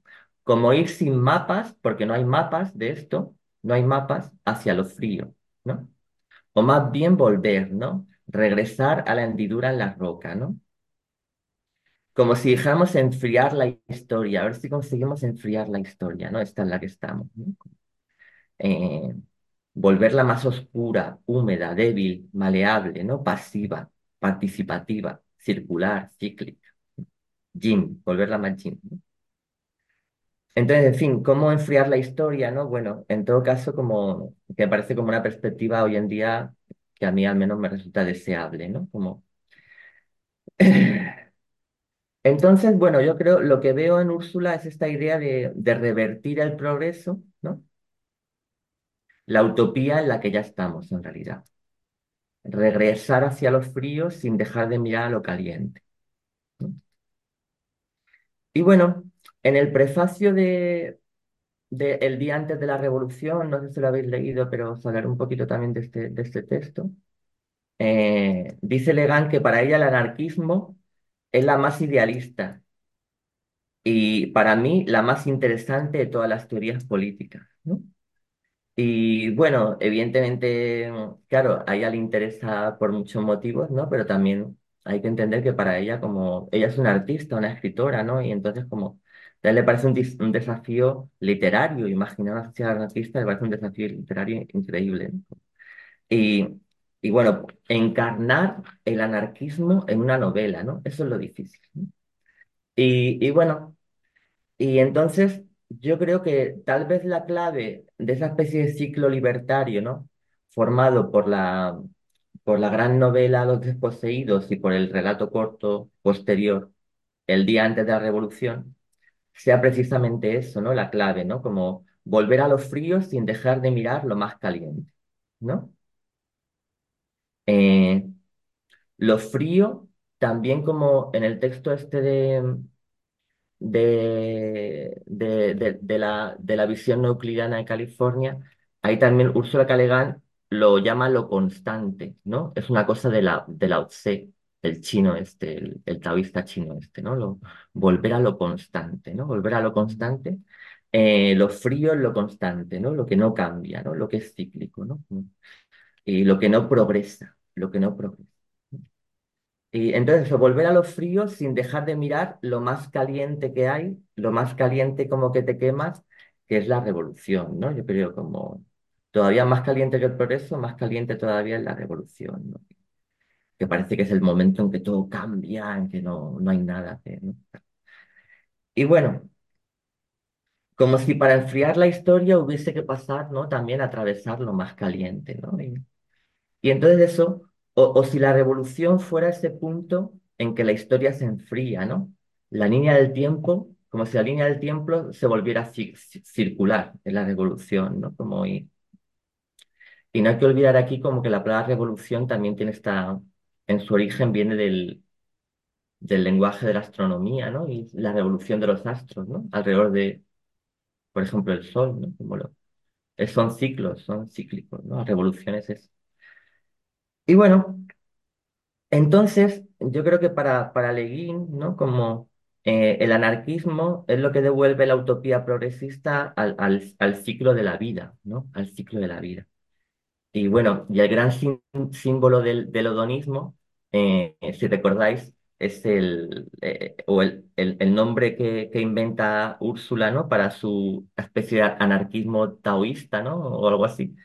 Como ir sin mapas, porque no hay mapas de esto, no hay mapas hacia lo frío, ¿no? O más bien volver, ¿no? Regresar a la hendidura en la roca, ¿no? Como si dijéramos enfriar la historia, a ver si conseguimos enfriar la historia, ¿no? Esta en la que estamos. Eh, volverla más oscura, húmeda, débil, maleable, ¿no? Pasiva, participativa, circular, cíclica. Yin, volverla más yin. ¿no? Entonces, en fin, ¿cómo enfriar la historia, no? Bueno, en todo caso, como que parece como una perspectiva hoy en día que a mí al menos me resulta deseable, ¿no? Como... Entonces, bueno, yo creo, lo que veo en Úrsula es esta idea de, revertir el progreso, ¿no? La utopía en la que ya estamos, en realidad. Regresar hacia los fríos sin dejar de mirar a lo caliente. Y bueno, en el prefacio de, El día antes de la revolución, no sé si lo habéis leído, pero os hablaré un poquito también de este, este texto. Eh, dice Legan que para ella el anarquismo es la más idealista y para mí la más interesante de todas las teorías políticas. Y bueno, evidentemente, claro, a ella le interesa por muchos motivos, ¿no? Pero también hay que entender que para ella, como ella es una artista, una escritora, ¿no? Y entonces, como a él le parece un, desafío literario, imaginar una sociedad anarquista le parece un desafío literario increíble. Y, y bueno, encarnar el anarquismo en una novela, ¿no? Eso es lo difícil. Y, y bueno. Y entonces yo creo que tal vez la clave de esa especie de ciclo libertario, ¿no? Formado por la, por la gran novela Los desposeídos y por el relato corto posterior, el día antes de la revolución, sea precisamente eso, ¿no? La clave, ¿no? Como volver a lo frío sin dejar de mirar lo más caliente, ¿no? Eh, lo frío, también como en el texto este de de, de, la, de la visión euclidiana de California, ahí también. Le Guin lo llama lo constante, ¿no? Es una cosa de la, de Lao Tse, el chino este, el, el taoísta chino este, ¿no? Volver a lo constante, ¿no? Volver a lo constante, eh, lo frío es lo constante, ¿no? Lo que no cambia, ¿no? Lo que es cíclico, ¿no? Y lo que no progresa, lo que no progresa. Y entonces, volver a lo frío sin dejar de mirar lo más caliente que hay, lo más caliente como que te quemas, que es la revolución, ¿no? Yo creo como todavía más caliente que el progreso, más caliente todavía es la revolución, ¿no? Que parece que es el momento en que todo cambia, en que no, no hay nada que. Y bueno, como si para enfriar la historia hubiese que pasar, ¿no? También atravesar lo más caliente, ¿no? Y entonces eso, o, si la revolución fuera ese punto en que la historia se enfría, ¿no? La línea del tiempo, como si la línea del tiempo se volviera ci- ci- circular en la revolución, ¿no? Como y, y no hay que olvidar aquí como que la palabra revolución también tiene esta, en su origen viene del, del lenguaje de la astronomía, ¿no? Y la revolución de los astros, ¿no? Alrededor de, por ejemplo, el Sol, ¿no? Como lo, son ciclos, son cíclicos, ¿no? Revoluciones es. Y bueno, Entonces, yo creo que para, para Le Guin, ¿no? Como eh, el anarquismo es lo que devuelve la utopía progresista al, al, ciclo de la vida, ¿no? Al ciclo de la vida. Y bueno, y el gran símbolo del, del hedonismo, eh, si recordáis, es el, eh, o el, el nombre que, que inventa Úrsula, ¿no? Para su especie de anarquismo taoísta, ¿no? O algo así.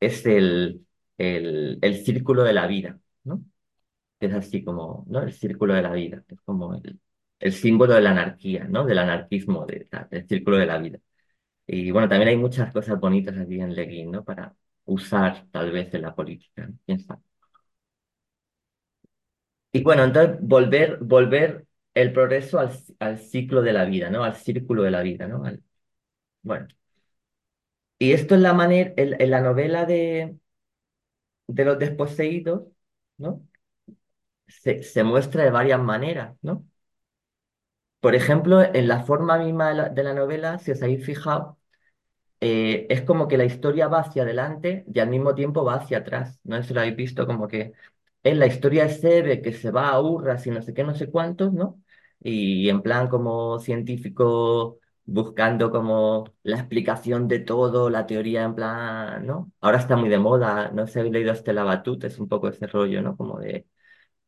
Es el, el, el círculo de la vida, ¿no? es así como, ¿no? El círculo de la vida, es como el, el símbolo de la anarquía, ¿no? Del anarquismo, de, del círculo de la vida. Y bueno, también hay muchas cosas bonitas aquí en Leguín. Para usar tal vez en la política, ¿no? Y bueno, entonces volver, volver el progreso al, al ciclo de la vida, ¿no? Al círculo de la vida, ¿no? Al- bueno, y esto es la manera, en, en la novela de, de los desposeídos, ¿no? Se, se muestra de varias maneras, ¿no? Por ejemplo, en la forma misma de la, novela, si os habéis fijado, eh, es como que la historia va hacia adelante y al mismo tiempo va hacia atrás. No sé si lo habéis visto, como que es la historia de Sebe que se va a Urras y no sé qué, no sé cuántos, ¿no? Y en plan como científico buscando como la explicación de todo, la teoría en plan, ¿no? Ahora está muy de moda, no sé si habéis leído Estela Batut, es un poco ese rollo, ¿no? Como de,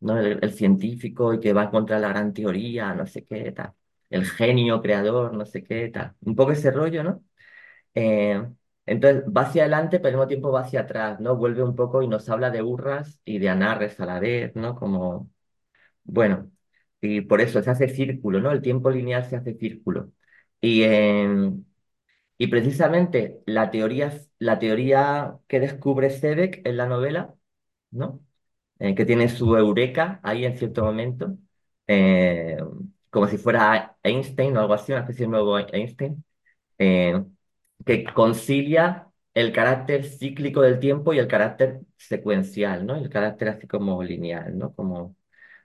¿no? El, el científico y que va a encontrar la gran teoría, no sé qué, tal. El genio creador, no sé qué, tal. Un poco ese rollo, ¿no? Eh, entonces va hacia adelante, pero al mismo tiempo va hacia atrás, ¿no? Vuelve un poco y nos habla de Urras y de Anarres a la vez, ¿no? Como, bueno, y por eso se hace círculo, ¿no? El tiempo lineal se hace círculo. Y, eh, y precisamente la teoría, la teoría que descubre Sebeck en la novela, ¿no? Eh, que tiene su eureka ahí en cierto momento, eh, como si fuera Einstein o algo así, una especie de nuevo Einstein. eh, que concilia el carácter cíclico del tiempo y el carácter secuencial, ¿no? El carácter así como lineal, ¿no? Como,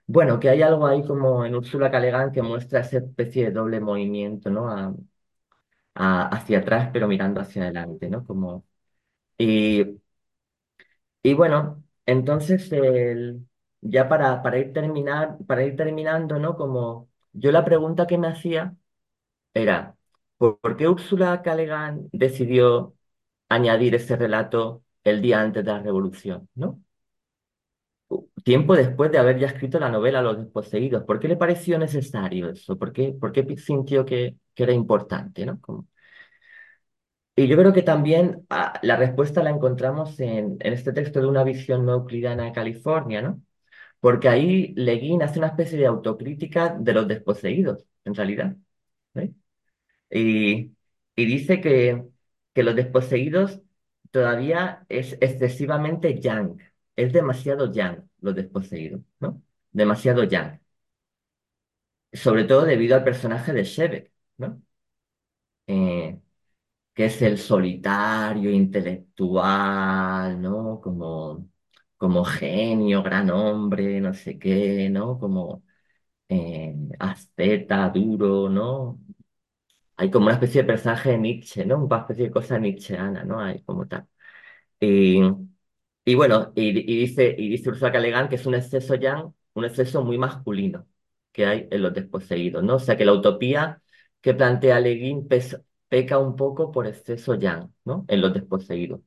bueno, que hay algo ahí como en Úrsula Guin que muestra esa especie de doble movimiento, ¿no? A- hacia atrás, pero mirando hacia adelante, ¿no? Como, y, y bueno, entonces el, ya para, para ir terminar, para ir terminando, ¿no? Como yo la pregunta que me hacía era, ¿por, qué Úrsula Guin decidió añadir ese relato el día antes de la revolución, ¿no? Tiempo después de haber ya escrito la novela Los desposeídos. ¿Por qué le pareció necesario eso? ¿Por qué, por qué sintió que, que era importante, ¿no? Como- Y yo creo que también ah, la respuesta la encontramos en, en este texto de una visión no euclidiana de California, ¿no? Porque ahí Le Guin hace una especie de autocrítica de los desposeídos, en realidad. ¿no? Y, y dice que, que los desposeídos todavía es excesivamente yang. Es demasiado yang, los desposeídos, ¿no? Demasiado yang. Sobre todo debido al personaje de Shebek, ¿no? Eh, que es el solitario intelectual, ¿no? Como, como genio, gran hombre, no sé qué, ¿no? Como eh, asceta, duro, ¿no? Hay como una especie de personaje de Nietzsche, ¿no? Una especie de cosa nietzscheana, ¿no? Hay como tal. Y, y bueno, y, dice, y dice Ursula K. Que es un exceso yang, un exceso muy masculino que hay en los desposeídos, ¿no? O sea que la utopía que plantea Le Guin pes- peca un poco por exceso yang, ¿no? En los desposeídos.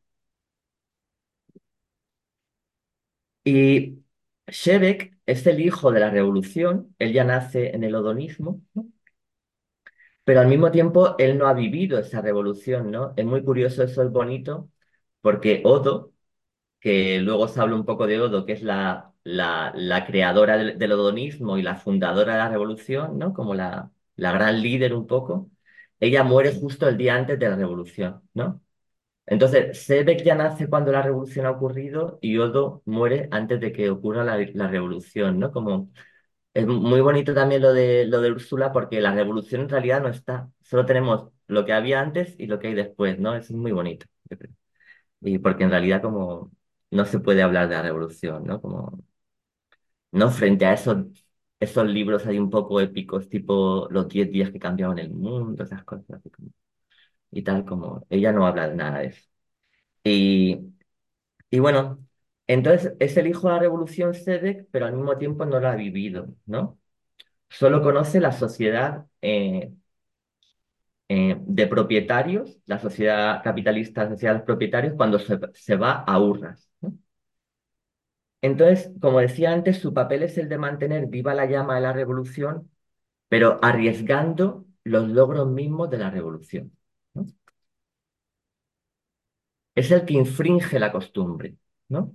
Y Shebek es el hijo de la revolución, él ya nace en el odonismo. Pero al mismo tiempo él no ha vivido esa revolución, ¿no? Es muy curioso, eso es bonito, porque Odo, que luego se habla un poco de Odo, que es la, la, la creadora del, del odonismo y la fundadora de la revolución, ¿no? Como la, la gran líder un poco, ella muere justo el día antes de la revolución, ¿no? Entonces, Sebek ya nace cuando la revolución ha ocurrido y Odo muere antes de que ocurra la, la revolución, ¿no? Como es muy bonito también lo de, lo de Úrsula porque la revolución en realidad no está. Solo tenemos lo que había antes y lo que hay después, ¿no? Es muy bonito, yo creo. Y porque en realidad como no se puede hablar de la revolución, ¿no? Como, no frente a esos, esos libros hay un poco épicos, tipo Los 10 días que cambiaron el mundo, esas cosas así como- y tal, como ella no habla de nada de eso. Y, y bueno, entonces es el hijo de la revolución Sedek, pero al mismo tiempo no la ha vivido, ¿no? Solo conoce la sociedad eh, eh, de propietarios, la sociedad capitalista, la sociedad de los propietarios, cuando se, se va a urnas. Entonces, como decía antes, su papel es el de mantener viva la llama de la revolución, pero arriesgando los logros mismos de la revolución. Es el que infringe la costumbre, ¿no?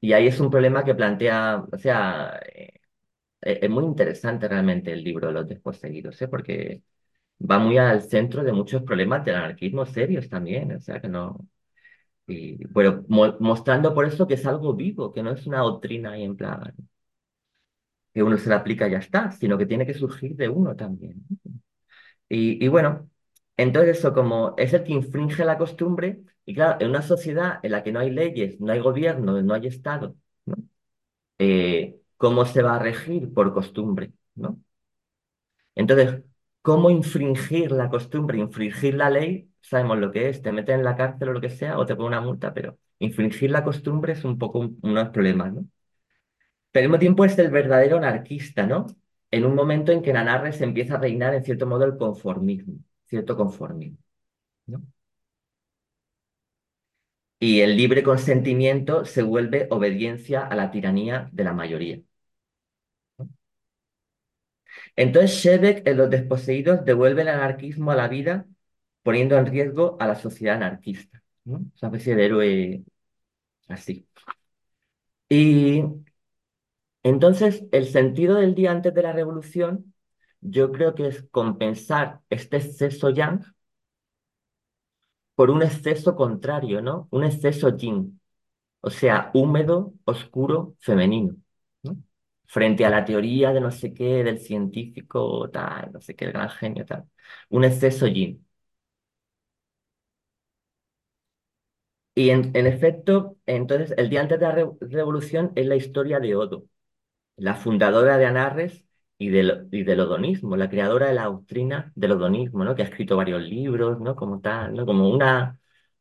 Y ahí es un problema que plantea, o sea, eh, es muy interesante realmente el libro de los desposeídos, ¿eh? Porque va muy al centro de muchos problemas del anarquismo serios también, o sea que no, y bueno, mo- mostrando por eso que es algo vivo, que no es una doctrina ahí en plan, que uno se le aplica y ya está, sino que tiene que surgir de uno también. Y, y bueno, entonces eso como es el que infringe la costumbre, y claro, en una sociedad en la que no hay leyes, no hay gobierno, no hay Estado, ¿no? Eh, ¿cómo se va a regir por costumbre? ¿no? Entonces, ¿cómo infringir la costumbre? Infringir la ley, sabemos lo que es, te meten en la cárcel o lo que sea, o te ponen una multa, pero infringir la costumbre es un poco un- unos problemas, ¿no? Pero al mismo tiempo es el verdadero anarquista, ¿no? En un momento en que en Anarres empieza a reinar, en cierto modo, el conformismo, cierto conformismo, ¿no? Y el libre consentimiento se vuelve obediencia a la tiranía de la mayoría. Entonces Shebek en Los Desposeídos devuelve el anarquismo a la vida poniendo en riesgo a la sociedad anarquista, ¿no? Especie de héroe así. Y entonces el sentido del día antes de la revolución yo creo que es compensar este exceso yang por un exceso contrario, ¿no? Un exceso yin, o sea, húmedo, oscuro, femenino, ¿no? Frente a la teoría de no sé qué, del científico, tal, no sé qué, el gran genio, tal. Un exceso yin. Y en, en efecto, entonces, el día antes de la re- revolución es la historia de Odo, la fundadora de Anarres y del, y del odonismo, la creadora de la doctrina del odonismo, ¿no? Que ha escrito varios libros, ¿no? Como tal, ¿no? Como una,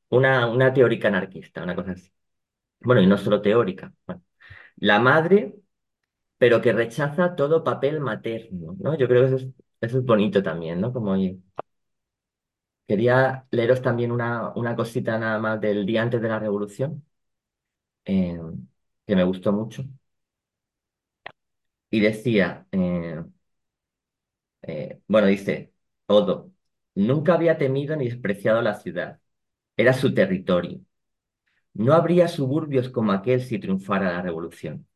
una, una teórica anarquista, una cosa así. Bueno, y no solo teórica. La madre, pero que rechaza todo papel materno, ¿no? Yo creo que eso es, bonito también, ¿no? Como, quería leeros también una, una cosita nada más del día antes de la revolución, eh, que me gustó mucho. Y decía, eh, eh, bueno, dice, Odo, nunca había temido ni despreciado la ciudad. Era su territorio. No habría suburbios como aquel si triunfara la revolución,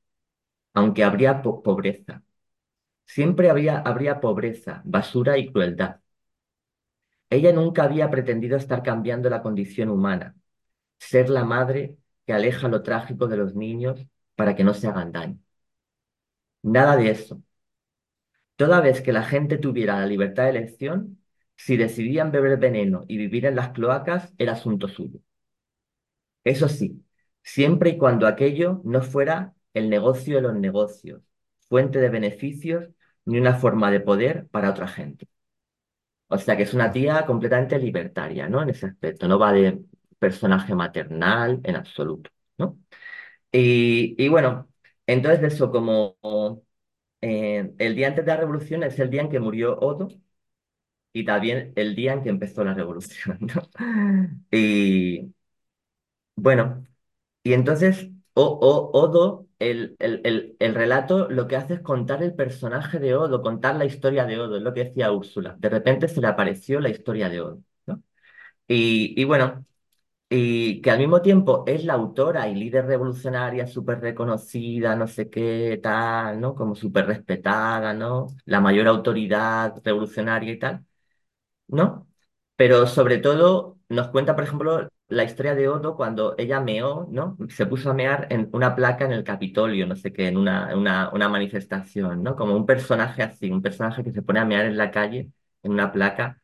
aunque habría po- pobreza. Siempre habría pobreza, basura y crueldad. Ella nunca había pretendido estar cambiando la condición humana, ser la madre que aleja lo trágico de los niños para que no se hagan daño. Nada de eso. Toda vez que la gente tuviera la libertad de elección, si decidían beber veneno y vivir en las cloacas, era asunto suyo. Eso sí, siempre y cuando aquello no fuera el negocio de los negocios, fuente de beneficios ni una forma de poder para otra gente. O sea que es una tía completamente libertaria, ¿no? En ese aspecto, no va de personaje maternal en absoluto, ¿no? Y, y bueno, entonces eso, como eh, el día antes de la revolución es el día en que murió Odo y también el día en que empezó la revolución, ¿no? Y bueno, y entonces o, o- Odo, el, el, el, el relato lo que hace es contar el personaje de Odo, contar la historia de Odo, es lo que decía Úrsula. De repente se le apareció la historia de Odo, ¿no? Y, y bueno, y que al mismo tiempo es la autora y líder revolucionaria súper reconocida, no sé qué, tal, ¿no? Como súper respetada, ¿no? La mayor autoridad revolucionaria y tal. ¿no? Pero sobre todo nos cuenta, por ejemplo, la historia de Odo cuando ella meó, ¿no? Se puso a mear en una placa en el Capitolio, no sé qué, en una, una, una manifestación, ¿no? Como un personaje así, un personaje que se pone a mear en la calle, en una placa,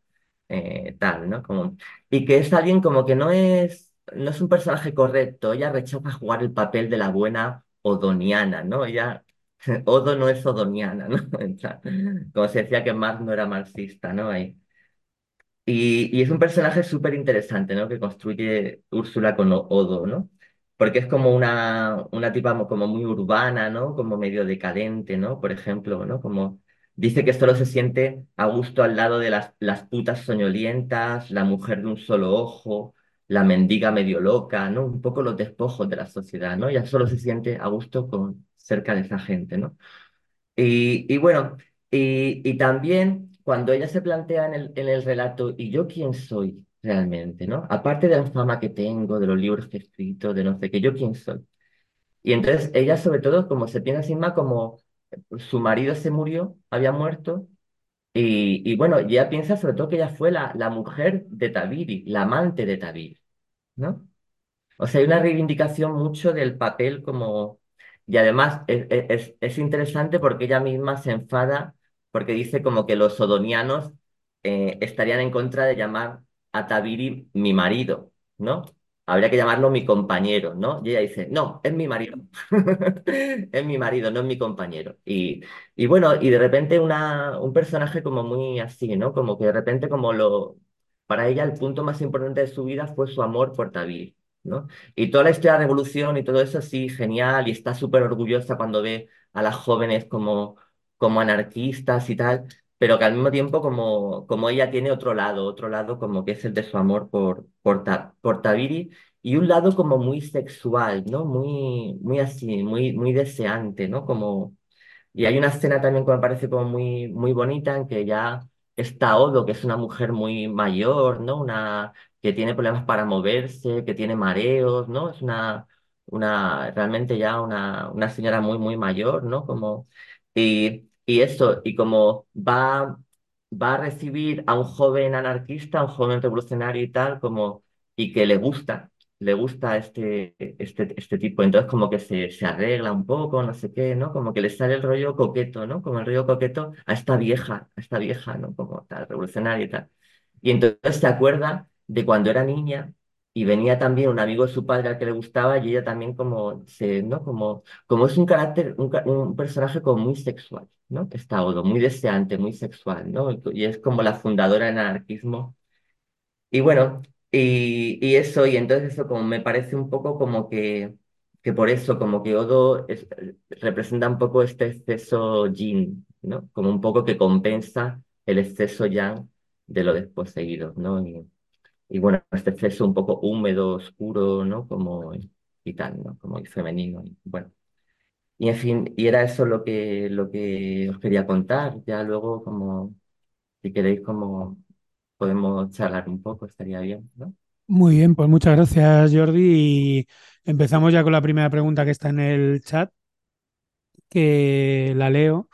eh, tal, ¿no? Como, y que es alguien como que no es, no es un personaje correcto, ella rechaza jugar el papel de la buena odoniana, ¿no? Ella, Odo no es odoniana, ¿no? Como se decía que Marx no era marxista, ¿no? Ahí. Y, es un personaje súper interesante, ¿no? Que construye Úrsula con Odo, ¿no? Porque es como una, una tipa mo- como muy urbana, ¿no? Como medio decadente, ¿no? Por ejemplo, ¿no? Como dice que solo se siente a gusto al lado de las, las putas soñolientas, la mujer de un solo ojo, la mendiga medio loca, ¿no? Un poco los despojos de la sociedad, ¿no? Ella solo se siente a gusto con cerca de esa gente, ¿no? Y, bueno, y también cuando ella se plantea en el, en el relato, ¿y yo quién soy realmente, no? Aparte de la fama que tengo, de los libros que he escrito, de no sé qué, ¿yo quién soy? Y entonces ella sobre todo como se piensa encima como su marido se murió, había muerto, y, y bueno, ella piensa sobre todo que ella fue la, la mujer de Tabiri, la amante de Tabiri, ¿no? O sea, hay una reivindicación mucho del papel como... y además es, es, es interesante porque ella misma se enfada porque dice como que los sodonianos eh, estarían en contra de llamar a Tabiri mi marido, ¿no? Habría que llamarlo mi compañero, ¿no? Y ella dice, no, es mi marido. es mi marido, no es mi compañero. Y, y bueno, y de repente una, un personaje como muy así, ¿no? Como que de repente como lo... Para ella el punto más importante de su vida fue su amor por Tabiri, ¿no? Y toda la historia de la revolución y todo eso, sí, genial, y está súper orgullosa cuando ve a las jóvenes como, como anarquistas y tal, pero que al mismo tiempo como, como ella tiene otro lado, otro lado como que es el de su amor por, por, por Tabiri y un lado como muy sexual, ¿no? Muy, muy así, muy, muy deseante, ¿no? Como... Y hay una escena también que me parece como muy, muy bonita en que ya está Odo, que es una mujer muy mayor, ¿no? Una que tiene problemas para moverse, que tiene mareos, ¿no? Es una, una realmente ya una, una señora muy, muy mayor, ¿no? Como... Y, y eso, y como va, va a recibir a un joven anarquista, a un joven revolucionario y tal, como, y que le gusta, le gusta este, este, este tipo. Entonces como que se, se arregla un poco, no sé qué, ¿no? Como que le sale el rollo coqueto, ¿no? Como el rollo coqueto a esta vieja, a esta vieja, ¿no? Como tal, revolucionaria y tal. Y entonces se acuerda de cuando era niña y venía también un amigo de su padre al que le gustaba y ella también como, se, ¿no? Como, como es un carácter, un, un personaje como muy sexual, ¿no? Que está Odo, muy deseante, muy sexual, ¿no? Y es como la fundadora del anarquismo. Y bueno, y, y eso, y entonces eso como me parece un poco como que, que por eso, como que Odo es- representa un poco este exceso yin, ¿no? Como un poco que compensa el exceso yang de lo desposeído, ¿no? Y, y bueno, este exceso un poco húmedo, oscuro, ¿no? Como y tal, ¿no? Como y femenino, y bueno. Y en fin, y era eso lo que, lo que os quería contar. Ya luego, como, si queréis, como podemos charlar un poco, estaría bien, ¿no?
Muy bien, pues muchas gracias, Jordi. Y empezamos ya con la primera pregunta que está en el chat, que la leo.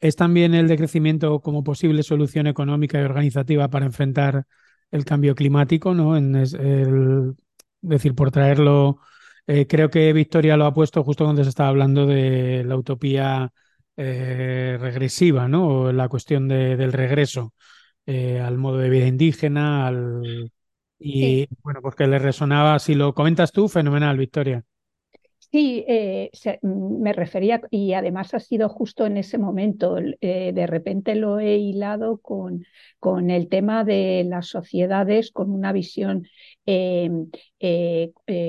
¿Es también el decrecimiento como posible solución económica y organizativa para enfrentar el cambio climático? ¿no? En es, el, decir, por traerlo, eh, creo que Victoria lo ha puesto justo cuando se estaba hablando de la utopía eh, regresiva, ¿no? O la cuestión de, del regreso eh, al modo de vida indígena, al... Y
Sí,
bueno, pues que le resonaba, si lo comentas tú, fenomenal, Victoria.
Sí, eh, mm, me refería, y además ha sido justo en ese momento, eh, de repente lo he hilado con, con el tema de las sociedades, con una visión, eh,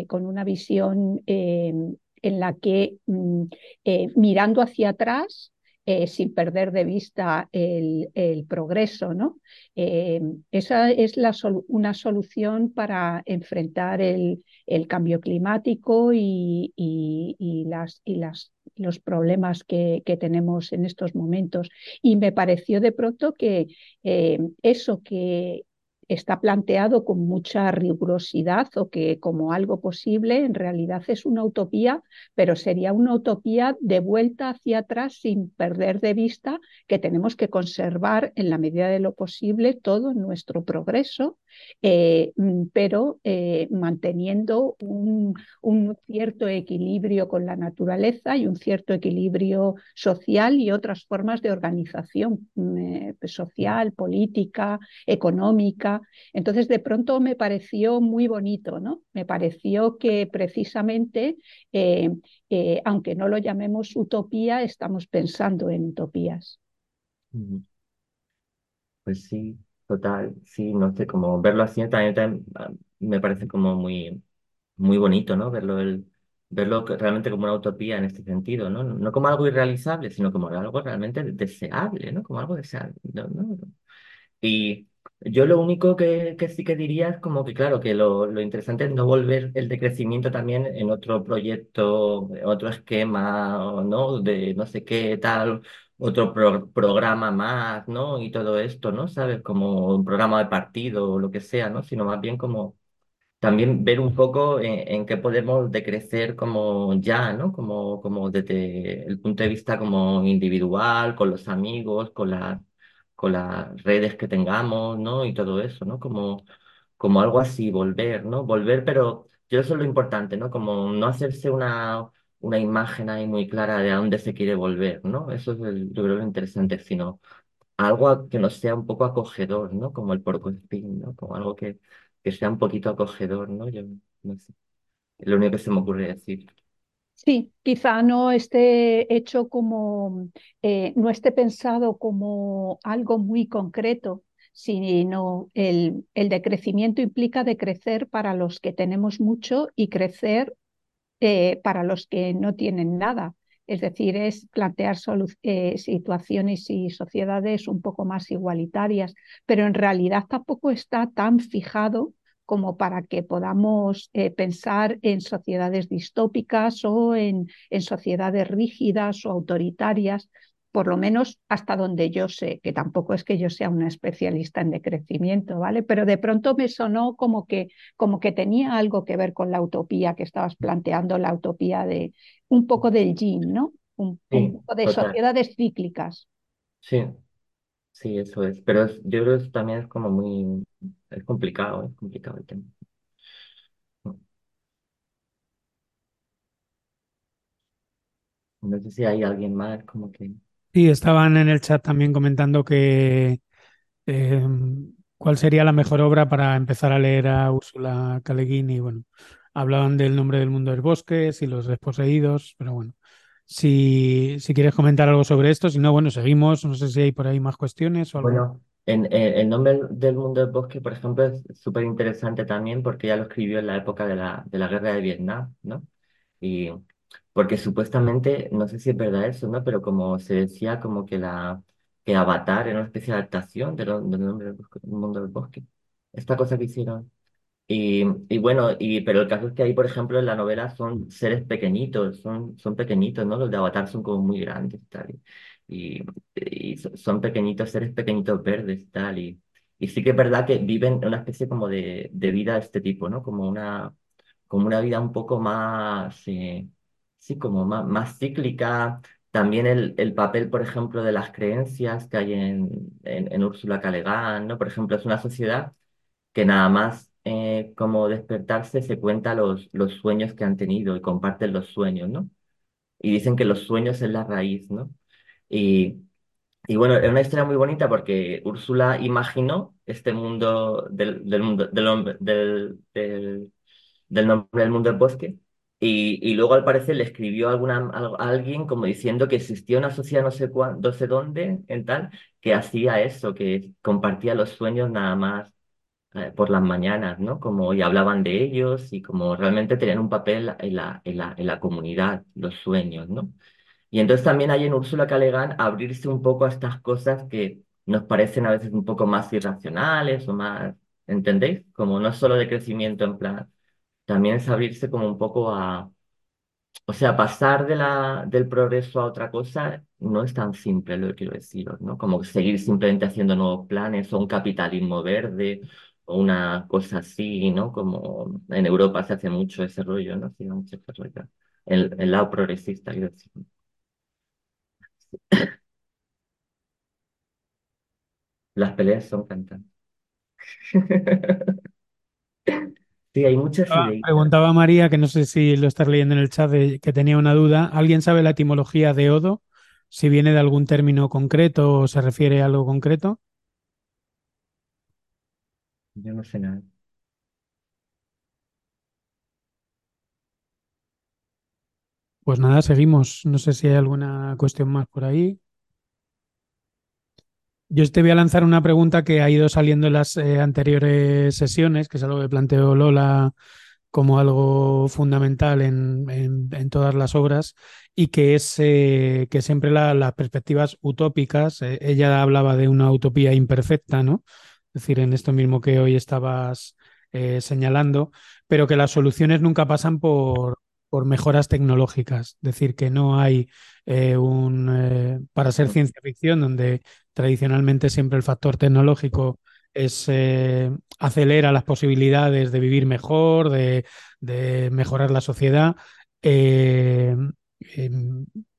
con una visión en la que mm, mirando hacia atrás, eh, sin perder de vista el, progreso, ¿no? Eh, esa es una solución para enfrentar el cambio climático y, los problemas que, que, tenemos en estos momentos. Y me pareció de pronto que eh, eso que está planteado con mucha rigurosidad o que como algo posible en realidad es una utopía, pero sería una utopía de vuelta hacia atrás sin perder de vista que tenemos que conservar en la medida de lo posible todo nuestro progreso eh, pero eh, manteniendo un, un, cierto equilibrio con la naturaleza y un cierto equilibrio social y otras formas de organización eh, social, política, económica. Entonces, de pronto me pareció muy bonito, ¿no? Me pareció que precisamente, eh, aunque no lo llamemos utopía, estamos pensando en utopías.
Pues sí, total, sí, no sé, como verlo así también, también, ah, me parece como muy, muy bonito, ¿no? Verlo, el, verlo realmente como una utopía en este sentido, ¿no? No como algo irrealizable, sino como algo realmente deseable, ¿no? Como algo deseable. Y yo lo único que, que sí que diría es como que, claro, que lo, lo interesante es no volver el decrecimiento también en otro proyecto, otro esquema, o ¿no? De no sé qué tal, otro pro- programa más, ¿no? Y todo esto, ¿no? ¿Sabes? Como un programa de partido o lo que sea, ¿no? Sino más bien como también ver un poco en, en qué podemos decrecer como ya, ¿no? Como, como desde el punto de vista como individual, con los amigos, con las con las redes que tengamos, ¿no? Y todo eso, ¿no? Como, como algo así, volver, ¿no? Volver, pero yo eso es lo importante, ¿no? Como no hacerse una, una imagen ahí muy clara de a dónde se quiere volver, ¿no? Eso es yo creo lo interesante, sino algo que nos sea un poco acogedor, ¿no? Como el porcoespín, ¿no? Como algo que, que sea un poquito acogedor, ¿no? Yo no sé, lo único que se me ocurre decir.
Sí, quizá no esté hecho como, eh, no esté pensado como algo muy concreto, sino el, el decrecimiento implica decrecer para los que tenemos mucho y crecer eh, para los que no tienen nada. Es decir, es plantear eh, situaciones y sociedades un poco más igualitarias, pero en realidad tampoco está tan fijado como para que podamos eh, pensar en sociedades distópicas o en, en sociedades rígidas o autoritarias, por lo menos hasta donde yo sé, que tampoco es que yo sea una especialista en decrecimiento, ¿vale? Pero de pronto me sonó como que, como que tenía algo que ver con la utopía que estabas planteando, la utopía de un poco del yin, ¿no? Un,
Sí,
un poco de
total.
sociedades cíclicas.
Sí, sí, eso es. Pero es- yo creo que eso también es como muy, es complicado, es complicado el tema. No sé si hay alguien más como que...
Sí, estaban en el chat también comentando que eh, cuál sería la mejor obra para empezar a leer a Úrsula K. Le Guin y bueno, hablaban del nombre del mundo de los bosques y los desposeídos, pero bueno, si, si quieres comentar algo sobre esto, si no, bueno, seguimos, no sé si hay por ahí más cuestiones o algo.
Bueno, en, en- el nombre del mundo del bosque, por ejemplo, es súper interesante también porque ya lo escribió en la época de la, de la guerra de Vietnam, ¿no? Y porque supuestamente, no sé si es verdad eso, ¿no? Pero como se decía, como que la que Avatar era una especie de adaptación de del nombre del mundo del bosque. Esta cosa que hicieron. Y, y bueno, y, pero el caso es que ahí, por ejemplo, en la novela son seres pequeñitos, son, son pequeñitos, ¿no? Los de Avatar son como muy grandes tal. Y, y so- son pequeñitos, seres pequeñitos verdes tal. Y, y sí que es verdad que viven una especie como de, de vida de este tipo, ¿no? Como una, como una vida un poco más, eh, sí, como más, más cíclica. También el, el papel, por ejemplo, de las creencias que hay en, en, en Úrsula Guin, ¿no? Por ejemplo, es una sociedad que nada más eh, como despertarse se cuenta los, los sueños que han tenido y comparten los sueños, ¿no? Y dicen que los sueños es la raíz, ¿no? Y, y bueno, es una historia muy bonita porque Úrsula imaginó este mundo del, del mundo del, del, nombre del mundo del bosque. Y, y luego al parecer le escribió alguna, a a alguien como diciendo que existía una sociedad no sé cuándo, no sé dónde, en tal, que hacía eso, que compartía los sueños nada más eh, por las mañanas, ¿no? Como y hablaban de ellos y como realmente tenían un papel en la, en la, en la comunidad, los sueños, ¿no? Y entonces también hay en Úrsula Guin abrirse un poco a estas cosas que nos parecen a veces un poco más irracionales o más, ¿entendéis? Como no solo de crecimiento en plan, también es abrirse como un poco a, o sea, pasar de la, del progreso a otra cosa no es tan simple, lo que quiero deciros, ¿no? Como seguir simplemente haciendo nuevos planes o un capitalismo verde o una cosa así, ¿no? Como en Europa se hace mucho ese rollo, ¿no? Sí, mucho ese rollo. El, el lado progresista, quiero decir. Las peleas son cantantes. Sí, hay muchas
Ah. Preguntaba María, que no sé si lo estás leyendo en el chat, de- que tenía una duda. ¿Alguien sabe la etimología de Odo? Si viene de algún término concreto o se refiere a algo concreto.
Yo no sé nada.
Pues nada, seguimos. No sé si hay alguna cuestión más por ahí. Yo te voy a lanzar una pregunta que ha ido saliendo en las eh, anteriores sesiones, que es algo que planteó Lola como algo fundamental en, todas las obras y que es eh, que siempre la- las perspectivas utópicas, eh, ella hablaba de una utopía imperfecta, ¿no? Es decir, en esto mismo que hoy estabas señalando, pero que las soluciones nunca pasan por, por mejoras tecnológicas, es decir, que no hay eh, un, eh, para ser ciencia ficción, donde tradicionalmente siempre el factor tecnológico es, eh, acelera las posibilidades de vivir mejor, de, de mejorar la sociedad.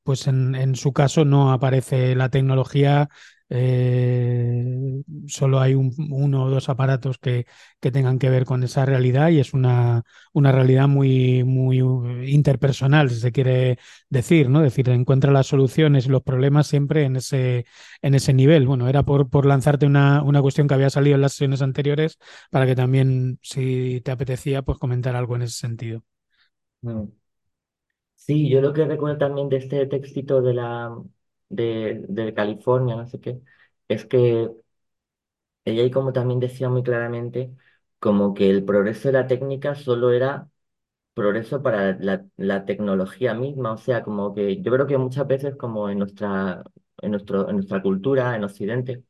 Pues en, en su caso no aparece la tecnología eh, solo hay un- uno o dos aparatos que, que tengan que ver con esa realidad y es una, una realidad muy, muy uh, interpersonal, si se quiere decir, ¿no? Es decir, encuentra las soluciones y los problemas siempre en ese, en ese nivel. Bueno, era por, por lanzarte una, una cuestión que había salido en las sesiones anteriores para que también, si te apetecía, pues comentar algo en ese sentido.
Mm. Sí, yo lo que recuerdo también de este textito de la de, de California, no sé qué, es que ella y como también decía muy claramente, como que el progreso de la técnica solo era progreso para la, la tecnología misma, o sea, como que yo creo que muchas veces como en nuestra, en nuestro, en nuestra cultura, en Occidente,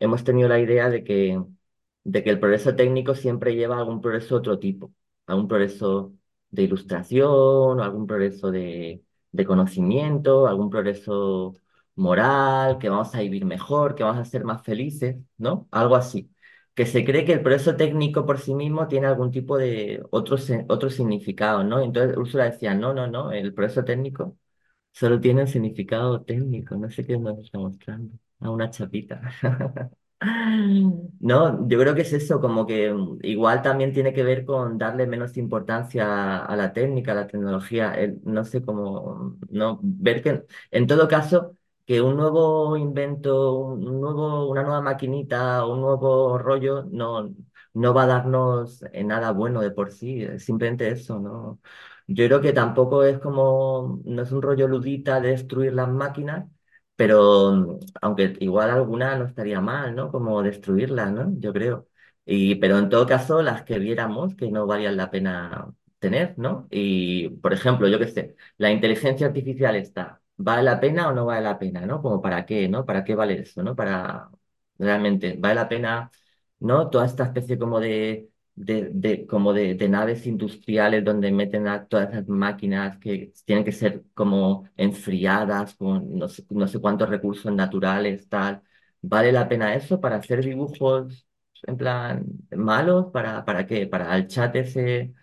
hemos tenido la idea de que, de que el progreso técnico siempre lleva a algún progreso de otro tipo, a un progreso de ilustración, o algún progreso de, de conocimiento, algún progreso moral, que vamos a vivir mejor, que vamos a ser más felices, ¿no? Algo así. Que se cree que el progreso técnico por sí mismo tiene algún tipo de otro, otro significado, ¿no? Entonces Úrsula decía, no, no, no, el progreso técnico solo tiene un significado técnico, no sé qué nos está mostrando, a una chapita. No, yo creo que es eso, como que mm, igual también tiene que ver con darle menos importancia a la técnica, a la tecnología, el- no sé cómo, no, ver que en todo caso que un nuevo invento, un nuevo, una nueva maquinita, un nuevo rollo no, no va a darnos en nada bueno de por sí, simplemente eso, ¿no? Yo creo que tampoco es como, no es un rollo ludita de destruir las máquinas pero aunque igual alguna no estaría mal, ¿no? Como destruirla, ¿no? Yo creo. Y, pero en todo caso, las que viéramos que no valían la pena tener, ¿no? Y, por ejemplo, yo qué sé, la inteligencia artificial está, ¿vale la pena o no vale la pena, ¿no? Como para qué, ¿no? ¿Para qué vale eso, ¿no? Para realmente, ¿vale la pena, ¿no? Toda esta especie como de de, de, como de, de naves industriales donde meten a todas esas máquinas que tienen que ser como enfriadas con no sé, no sé cuántos recursos naturales, tal. ¿Vale la pena eso para hacer dibujos en plan malos? ¿Para, para qué? ¿Para el chat ese?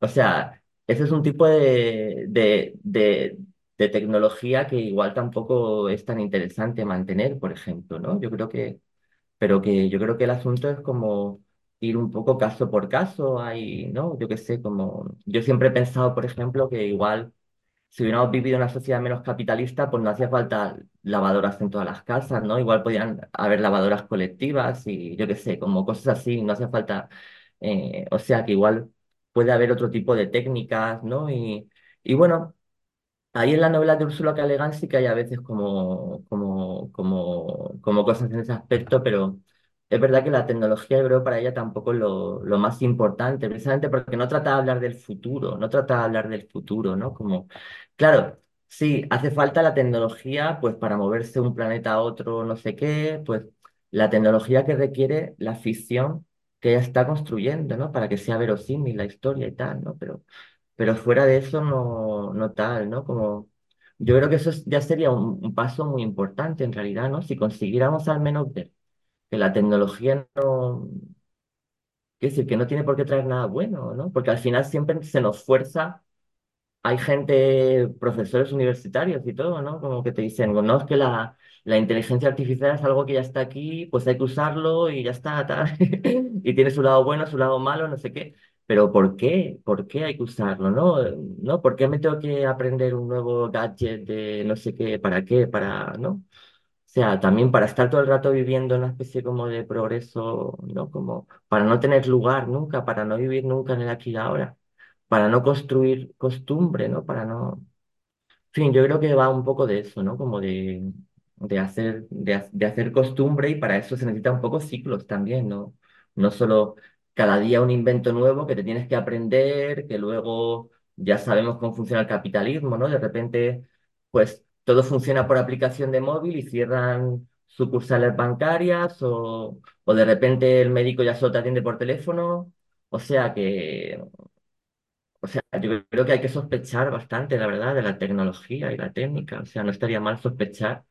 O sea, ese es un tipo de, de, de, de tecnología que igual tampoco es tan interesante mantener, por ejemplo, ¿no? Yo creo que pero que yo creo que el asunto es como ir un poco caso por caso, hay, ¿no? Yo qué sé, como yo siempre he pensado, por ejemplo, que igual si hubiéramos vivido en una sociedad menos capitalista, pues no hacía falta lavadoras en todas las casas, ¿no? Igual podían haber lavadoras colectivas y yo qué sé, como cosas así, no hacía falta, eh, o sea que igual puede haber otro tipo de técnicas, ¿no? Y, y bueno. Ahí en la novela de Ursula K. Le Guin sí que hay a veces como, como, como, como cosas en ese aspecto, pero es verdad que la tecnología, yo creo, para ella tampoco es lo, lo más importante, precisamente porque no trata de hablar del futuro, no trata de hablar del futuro, ¿no? Como, claro, sí, hace falta la tecnología, pues para moverse de un planeta a otro, no sé qué, pues la tecnología que requiere la ficción que ella está construyendo, ¿no? Para que sea verosímil la historia y tal, ¿no? Pero pero fuera de eso no, no tal, ¿no? Como yo creo que eso es- ya sería un, un paso muy importante en realidad, ¿no? Si consiguiéramos al menos ver que la tecnología no, quiero decir, que no tiene por qué traer nada bueno, ¿no? Porque al final siempre se nos fuerza, hay gente, profesores universitarios y todo, ¿no? Como que te dicen, no, es que la, la inteligencia artificial es algo que ya está aquí, pues hay que usarlo y ya está, tal. Y tiene su lado bueno, su lado malo, no sé qué. Pero ¿por qué? ¿Por qué hay que usarlo? ¿No? ¿No? ¿Por qué me tengo que aprender un nuevo gadget de no sé qué? ¿Para qué? Para, ¿no? Sea, también para estar todo el rato viviendo en una especie como de progreso, ¿no? Como para no tener lugar nunca, para no vivir nunca en el aquí y ahora, para no construir costumbre, ¿no? Para no... En fin, yo creo que va un poco de eso, ¿no? Como de, de hacer, de, de hacer costumbre y para eso se necesitan un poco ciclos también, ¿no? No solo cada día un invento nuevo que te tienes que aprender, que luego ya sabemos cómo funciona el capitalismo, ¿no? De repente, pues todo funciona por aplicación de móvil y cierran sucursales bancarias o, o de repente el médico ya solo te atiende por teléfono. O sea que o sea, yo creo que hay que sospechar bastante, la verdad, de la tecnología y la técnica. O sea, no estaría mal sospechar,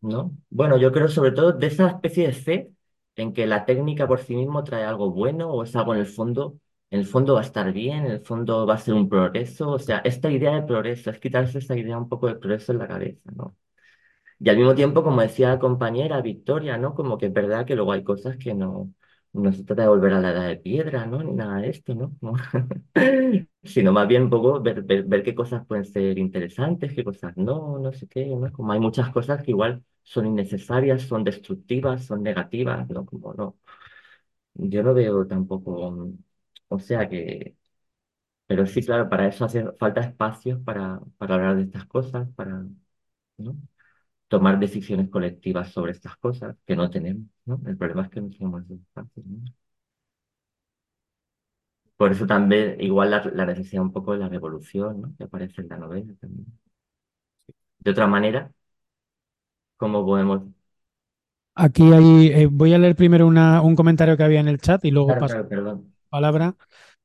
¿no? Bueno, yo creo sobre todo de esa especie de fe en que la técnica por sí mismo trae algo bueno o es algo en el fondo, el fondo va a estar bien, en el fondo va a ser un progreso. O sea, esta idea de progreso, es quitarse esta idea un poco de progreso en la cabeza, ¿no? Y al mismo tiempo, como decía la compañera Victoria, ¿no? Como que es verdad que luego hay cosas que no, no se trata de volver a la edad de piedra, ¿no? Ni nada de esto, ¿no? Sino más bien un poco ver, ver, qué cosas pueden ser interesantes, qué cosas no, no sé qué, ¿no? Como hay muchas cosas que igual son innecesarias, son destructivas, son negativas, ¿no? Como no. Yo no veo tampoco, o sea que, pero sí, claro, para eso hace falta espacios para, para hablar de estas cosas, para, ¿no? tomar decisiones colectivas sobre estas cosas que no tenemos, ¿no? El problema es que no tenemos esos espacios, ¿no? Por eso también, igual la, la, necesidad un poco de la revolución, ¿no? Que aparece en la novela también. De otra manera, ¿cómo podemos
Aquí hay, eh, voy a leer primero una, un comentario que había en el chat y luego
Claro,
paso
claro, perdón.
Palabra.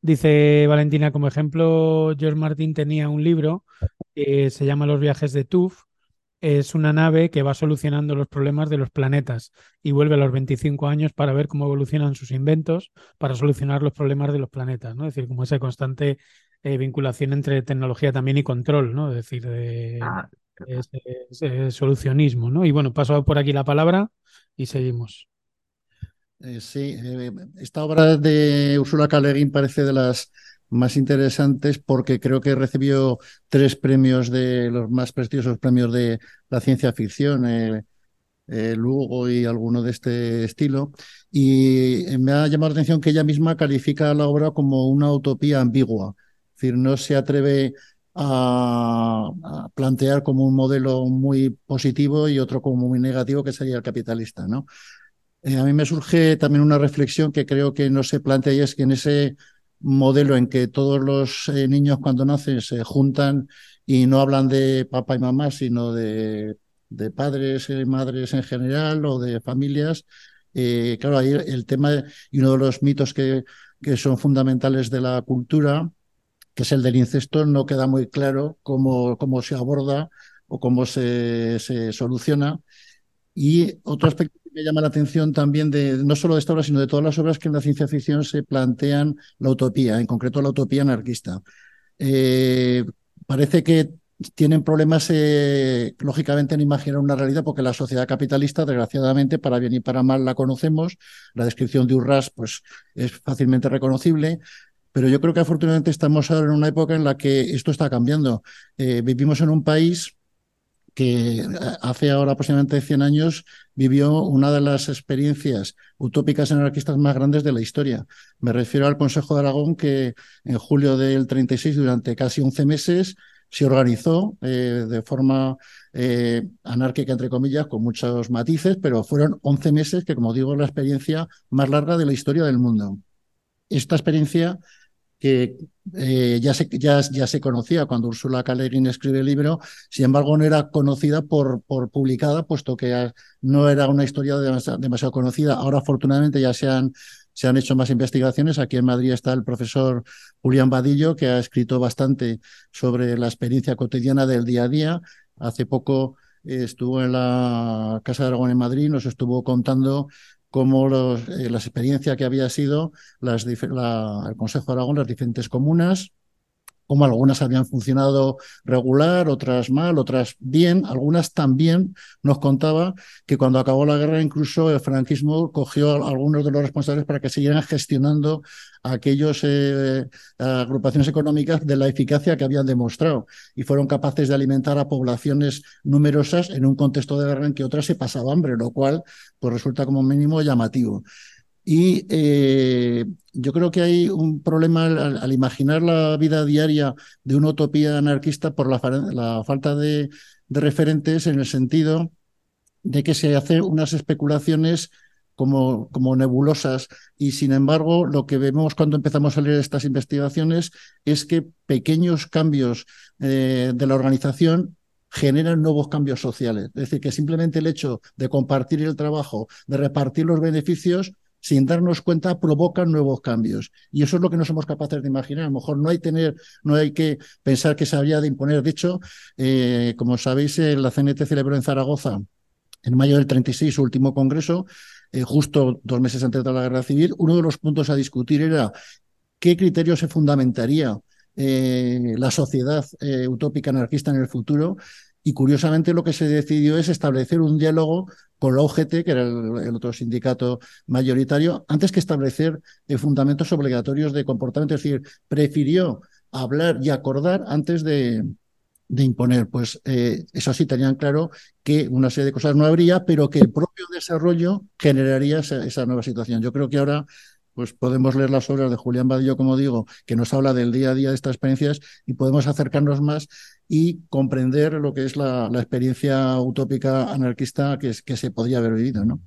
Dice Valentina, como ejemplo, George Martin tenía un libro que se llama Los viajes de Tuf. Es una nave que va solucionando los problemas de los planetas y vuelve a los 25 años para ver cómo evolucionan sus inventos para solucionar los problemas de los planetas, ¿no? Es decir, como esa constante eh, vinculación entre tecnología también y control, ¿no? Es decir, de
Ah,
ese- ese solucionismo, ¿no? Y bueno, paso por aquí la palabra y seguimos.
Eh, sí, eh, esta obra de Ursula K. Le Guin parece de las más interesantes porque creo que recibió tres premios de los más prestigiosos premios de la ciencia ficción, eh, eh, Lugo y alguno de este estilo. Y me ha llamado la atención que ella misma califica la obra como una utopía ambigua. Es decir, no se atreve a plantear como un modelo muy positivo y otro como muy negativo, que sería el capitalista, ¿no? Eh, a mí me surge también una reflexión que creo que no se plantea y es que en ese modelo en que todos los eh, niños cuando nacen se juntan y no hablan de papá y mamá, sino de, padres y madres en general o de familias, eh, claro, ahí el tema y uno de los mitos que, que son fundamentales de la cultura, que es el del incesto, no queda muy claro cómo, cómo se aborda o cómo se, se soluciona. Y otro aspecto me llama la atención también de no solo de esta obra, sino de todas las obras que en la ciencia ficción se plantean la utopía, en concreto la utopía anarquista. Eh, parece que tienen problemas, eh, lógicamente, en imaginar una realidad, porque la sociedad capitalista, desgraciadamente, para bien y para mal la conocemos. La descripción de Urras pues, es fácilmente reconocible. Pero yo creo que afortunadamente estamos ahora en una época en la que esto está cambiando. Eh, vivimos en un país que hace ahora aproximadamente 100 años vivió una de las experiencias utópicas anarquistas más grandes de la historia. Me refiero al Consejo de Aragón que en julio del 36, durante casi 11 meses, se organizó eh, de forma eh, anárquica, entre comillas, con muchos matices, pero fueron 11 meses que, como digo, es la experiencia más larga de la historia del mundo. Esta experiencia que eh, ya, se, ya, ya, se conocía cuando Ursula K. Le Guin escribe el libro, sin embargo no era conocida por, por publicada, puesto que no era una historia demasiado, conocida. Ahora afortunadamente ya se han, se han hecho más investigaciones. Aquí en Madrid está el profesor Julián Vadillo, que ha escrito bastante sobre la experiencia cotidiana del día a día. Hace poco eh, estuvo en la Casa de Aragón en Madrid, nos estuvo contando cómo los, eh, la experiencia que había sido las, la, el Consejo de Aragón, las diferentes comunas, cómo algunas habían funcionado regular, otras mal, otras bien. Algunas también nos contaba que cuando acabó la guerra incluso el franquismo cogió a algunos de los responsables para que siguieran gestionando aquellas eh, agrupaciones económicas de la eficacia que habían demostrado y fueron capaces de alimentar a poblaciones numerosas en un contexto de guerra en que otras se pasaba hambre, lo cual pues resulta como mínimo llamativo. Y eh, yo creo que hay un problema al, imaginar la vida diaria de una utopía anarquista por la, falta de, referentes en el sentido de que se hacen unas especulaciones como, como, nebulosas y sin embargo lo que vemos cuando empezamos a leer estas investigaciones es que pequeños cambios eh, de la organización generan nuevos cambios sociales. Es decir, que simplemente el hecho de compartir el trabajo, de repartir los beneficios, sin darnos cuenta, provocan nuevos cambios. Y eso es lo que no somos capaces de imaginar. A lo mejor no hay, tener, no hay que pensar que se habría de imponer. De hecho, eh, como sabéis, eh, la CNT celebró en Zaragoza en mayo del 36 su último congreso, eh, justo dos meses antes de la guerra civil. Uno de los puntos a discutir era qué criterio se fundamentaría eh, la sociedad utópica anarquista en el futuro y curiosamente lo que se decidió es establecer un diálogo con la UGT, que era el, otro sindicato mayoritario, antes que establecer eh, fundamentos obligatorios de comportamiento. Es decir, prefirió hablar y acordar antes de, imponer. Pues eh, eso sí, tenían claro que una serie de cosas no habría, pero que el propio desarrollo generaría esa, nueva situación. Yo creo que ahora pues podemos leer las obras de Julián Badillo, como digo, que nos habla del día a día de estas experiencias y podemos acercarnos más y comprender lo que es la, experiencia utópica anarquista que, que se podría haber vivido, ¿no?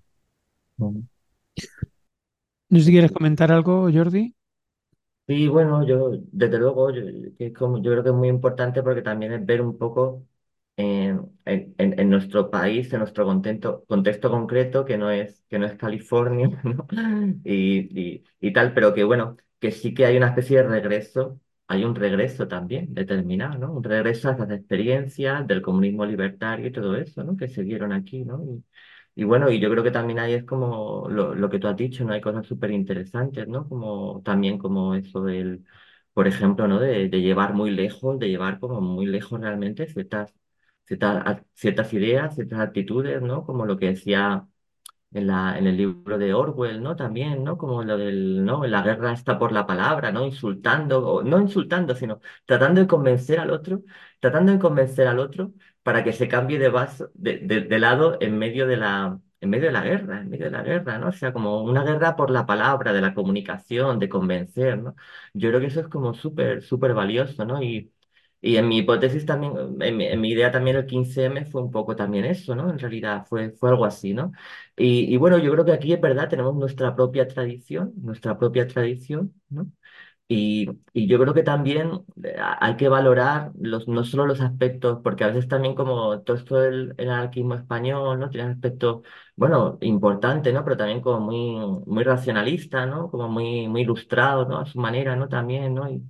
No sé si quieres comentar algo, Jordi.
Sí, bueno, yo, desde luego, yo, que como, yo creo que es muy importante porque también es ver un poco en, en, en nuestro país, en nuestro contexto, contexto concreto, que no es, que no es California, ¿no? Y, y, y tal, pero que bueno, que sí que hay una especie de regreso, hay un regreso también determinado, ¿no? Un regreso a esas experiencias del comunismo libertario y todo eso, ¿no? Que se dieron aquí, ¿no? Y bueno, y yo creo que también ahí es como lo, lo que tú has dicho, ¿no? Hay cosas súper interesantes, ¿no? Como también como eso del, por ejemplo, ¿no? De, de llevar muy lejos, de llevar como muy lejos realmente ciertas, ciertas, ciertas ideas, ciertas actitudes, ¿no? Como lo que decía en, la, en el libro de Orwell, ¿no? También, ¿no? Como lo del, ¿no? La guerra está por la palabra, ¿no? Insultando, o no insultando, sino tratando de convencer al otro, tratando de convencer al otro para que se cambie de, vaso, de, de, lado en medio de la, en medio de la guerra, en medio de la guerra, ¿no? O sea, como una guerra por la palabra, de la comunicación, de convencer, ¿no? Yo creo que eso es como súper, súper valioso, ¿no? Y, y en mi hipótesis también, en mi, en mi, idea también el 15M fue un poco también eso, ¿no? En realidad fue, fue algo así, ¿no? Y, y bueno, yo creo que aquí es verdad, tenemos nuestra propia tradición, nuestra propia tradición, ¿no? Y, y, yo creo que también eh, hay que valorar los, no solo los aspectos, porque a veces también como todo esto del el anarquismo español, ¿no? Tiene un aspecto, bueno, importante, ¿no? Pero también como muy, muy racionalista, ¿no? Como muy, muy ilustrado, ¿no? A su manera, ¿no? También, ¿no? Y,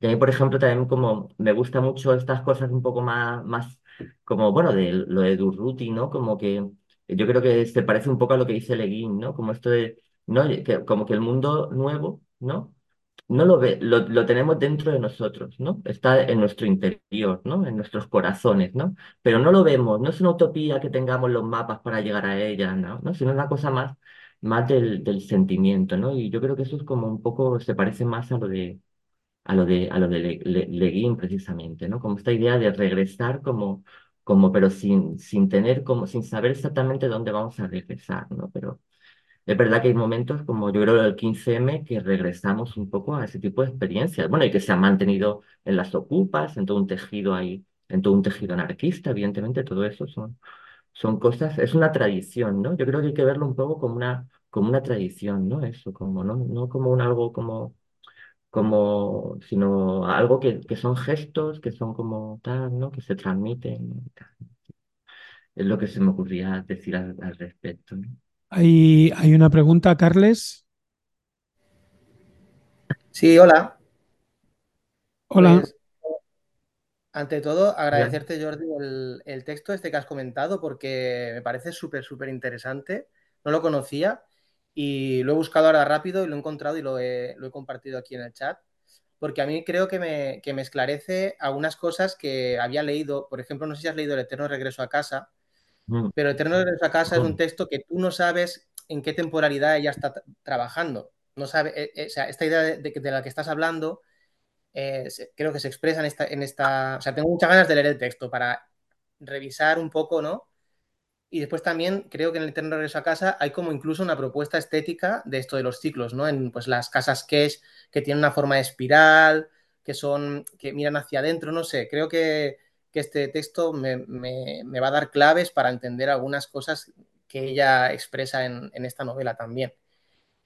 y a mí, por ejemplo, también como me gusta mucho estas cosas un poco más, más como, bueno, de lo de Durruti, ¿no? Como que yo creo que se parece un poco a lo que dice Leguín, ¿no? Como esto de, ¿no? Como que el mundo nuevo, ¿no? no lo ve, lo, lo, tenemos dentro de nosotros, ¿no? Está en nuestro interior, ¿no? En nuestros corazones, ¿no? Pero no lo vemos, no es una utopía que tengamos los mapas para llegar a ella, ¿no? ¿no? Sino una cosa más, más del sentimiento, ¿no? Y yo creo que eso es como un poco, se parece más a lo de, a lo de, a lo de Leguín precisamente, ¿no? Como esta idea de regresar como, como pero sin, sin tener, como, sin saber exactamente dónde vamos a regresar, ¿no? Pero es verdad que hay momentos, como yo creo el 15M, que regresamos un poco a ese tipo de experiencias. Bueno, y que se han mantenido en las ocupas, en todo un tejido ahí, en todo un tejido anarquista, evidentemente, todo eso son, son cosas, es una tradición, ¿no? Yo creo que hay que verlo un poco como una, como una tradición, ¿no? Eso, como, no, no como un algo como, como, sino algo que, que son gestos, que son como tal, ¿no? Que se transmiten. Es lo que se me ocurría decir al, al respecto, ¿no?
Hay, hay una pregunta, Carles.
Sí, hola.
Hola.
Pues, ante todo, agradecerte, Jordi, el, el, texto este que has comentado porque me parece súper, súper interesante. No lo conocía y lo he buscado ahora rápido y lo he encontrado y lo he, lo he compartido aquí en el chat porque a mí creo que me, que me, esclarece algunas cosas que había leído. Por ejemplo, no sé si has leído El Eterno Regreso a Casa, Mm. Pero Eterno de a casa es un texto que tú no sabes en qué temporalidad ella está trabajando. No sabe, eh, eh, o sea, esta idea de, de, la que estás hablando eh, creo que se expresa en esta, en esta. O sea, tengo muchas ganas de leer el texto para revisar un poco, ¿no? Y después también creo que en el Eterno Regreso a Casa hay como incluso una propuesta estética de esto de los ciclos, ¿no? En pues las casas Kesh que tienen una forma de espiral, que son, que miran hacia adentro, no sé, creo que que este texto me, me, va a dar claves para entender algunas cosas que ella expresa en, en esta novela también.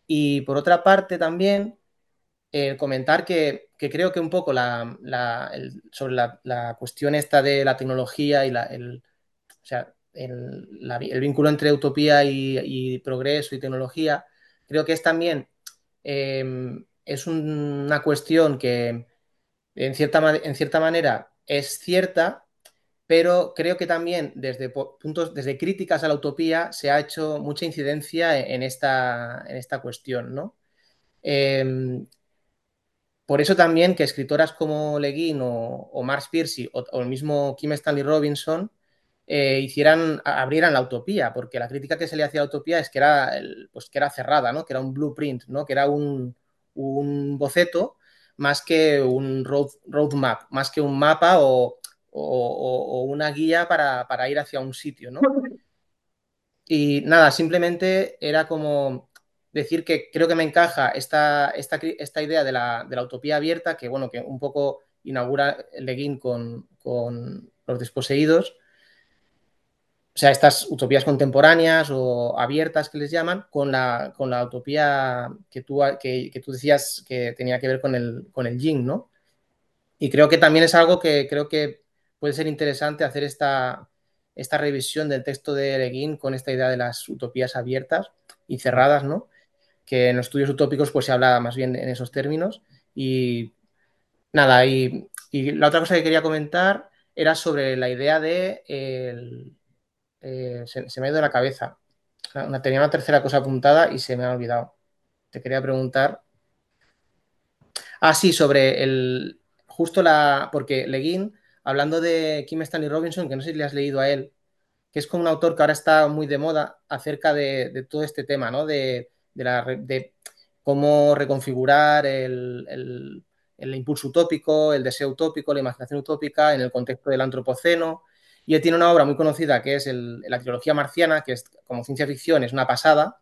Y por otra parte también, eh, comentar que, que, creo que un poco la, la, sobre la, la, cuestión esta de la tecnología y la, el, o sea, el, vínculo entre utopía y, progreso y tecnología, creo que es también eh, es un, una cuestión que en cierta, en cierta manera es cierta, pero creo que también desde puntos, desde críticas a la utopía se ha hecho mucha incidencia en esta, en esta cuestión, ¿no? Eh, por eso también que escritoras como Le Guin o, o Marx Piercy o, el mismo Kim Stanley Robinson eh, hicieran, abrieran la utopía, porque la crítica que se le hacía a la utopía es que era, el, pues, que era cerrada, ¿no? que era un blueprint, ¿no? que era un, un boceto más que un road, roadmap, más que un mapa o, o una guía para, para, ir hacia un sitio. ¿no? Y nada, simplemente era como decir que creo que me encaja esta, esta, esta idea de la, de la, utopía abierta, que bueno, que un poco inaugura Leguín con, con los desposeídos, o sea, estas utopías contemporáneas o abiertas que les llaman, con la, con la utopía que tú, que, que tú decías que tenía que ver con el, con el yin, ¿no? Y creo que también es algo que creo que puede ser interesante hacer esta, esta revisión del texto de Leguín con esta idea de las utopías abiertas y cerradas, ¿no? Que en los estudios utópicos pues se habla más bien en esos términos. Y nada, y, y la otra cosa que quería comentar era sobre la idea de el, eh, se, me ha ido la cabeza. Tenía una tercera cosa apuntada y se me ha olvidado. Te quería preguntar. Ah, sí, sobre el. Justo la. Porque Leguín, hablando de Kim Stanley Robinson, que no sé si le has leído a él, que es como un autor que ahora está muy de moda acerca de, todo este tema, ¿no? De, de, la, de cómo reconfigurar el, el, el, impulso utópico, el deseo utópico, la imaginación utópica en el contexto del antropoceno. Y él tiene una obra muy conocida que es la trilogía marciana, que es como ciencia ficción, es una pasada,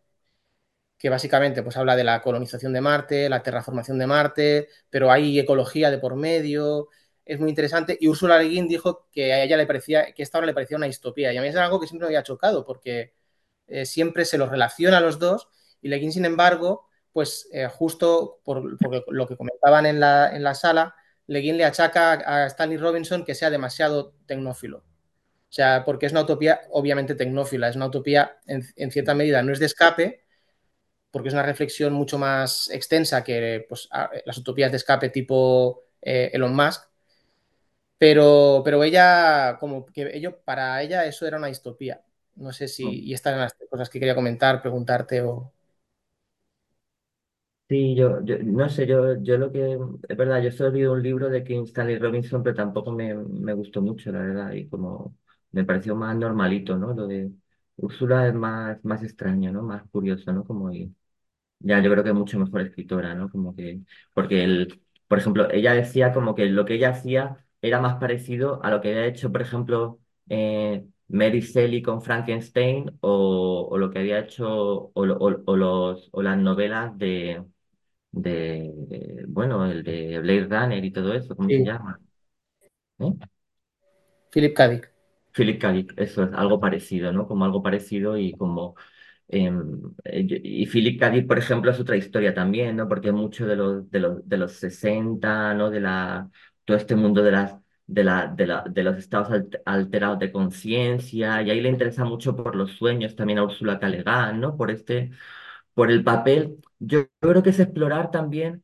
que básicamente pues, habla de la colonización de Marte, la terraformación de Marte, pero hay ecología de por medio, es muy interesante. Y Úrsula Le Guin dijo que a ella le parecía, que esta obra le parecía una distopía. Y a mí es algo que siempre me había chocado, porque eh, siempre se los relaciona a los dos, y Le Guin, sin embargo, pues eh, justo por, por, lo que comentaban en la, en la sala, Le Guin le achaca a Stanley Robinson que sea demasiado tecnófilo. O sea, porque es una utopía obviamente tecnófila, es una utopía en, en, cierta medida, no es de escape, porque es una reflexión mucho más extensa que pues, las utopías de escape tipo eh, Elon Musk, pero, pero ella, como que ello, para ella eso era una distopía. No sé si, y estas eran las cosas que quería comentar, preguntarte o...
Sí, yo, yo no sé, yo, yo lo que, es verdad, yo solo he leído un libro de Kim Stanley Robinson, pero tampoco me, me gustó mucho, la verdad, y como me pareció más normalito, ¿no? Lo de Úrsula es más, más extraño, ¿no? Más curioso, ¿no? Como y, ya, yo creo que es mucho mejor escritora, ¿no? Como que, porque el, por ejemplo, ella decía como que lo que ella hacía era más parecido a lo que había hecho, por ejemplo, eh, Mary Shelley con Frankenstein o, o, lo que había hecho o, o, o los, o las novelas de, de, de, bueno, el de Blade Runner y todo eso, ¿cómo
Sí.
se llama? ¿Eh?
Philip K. Dick.
Philip K. Eso es algo parecido, ¿no? Como algo parecido y como... eh, y Philip K. Por ejemplo, es otra historia también, ¿no? Porque mucho de los, de los, de los 60, ¿no? De la, todo este mundo de las de, la, de, la, de los estados alterados de conciencia, y ahí le interesa mucho por los sueños también a Úrsula K. Le Guin, ¿no? Por este, por el papel. Yo creo que es explorar también,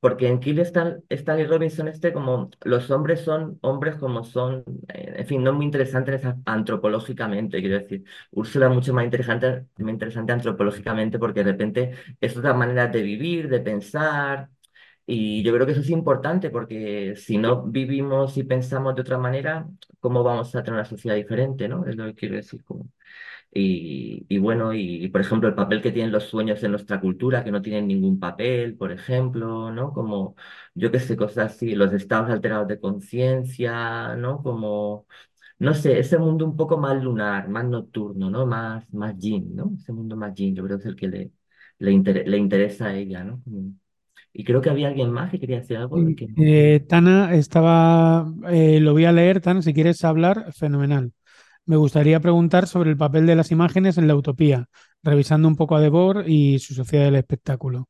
porque en Kill Stan, Stanley Robinson este como los hombres son hombres como son, eh, en fin, no muy interesantes antropológicamente, quiero decir. Úrsula mucho más interesante, más interesante antropológicamente porque de repente es otra manera de vivir, de pensar, y yo creo que eso es importante porque si no vivimos y pensamos de otra manera, ¿cómo vamos a tener una sociedad diferente, ¿no? Es lo que quiero decir. Como... Y, y, bueno, y, y, por ejemplo, el papel que tienen los sueños en nuestra cultura, que no tienen ningún papel, por ejemplo, ¿no? Como, yo qué sé, cosas así, los estados alterados de conciencia, ¿no? Como, no sé, ese mundo un poco más lunar, más nocturno, ¿no? Más, más yin, ¿no? Ese mundo más yin, yo creo que es el que le, le, inter le interesa a ella, ¿no? Y creo que había alguien más que quería decir algo.
Eh, Tana estaba, eh, lo voy a leer, Tana, si quieres hablar, fenomenal. Me gustaría preguntar sobre el papel de las imágenes en la utopía, revisando un poco a Debord y su sociedad del espectáculo.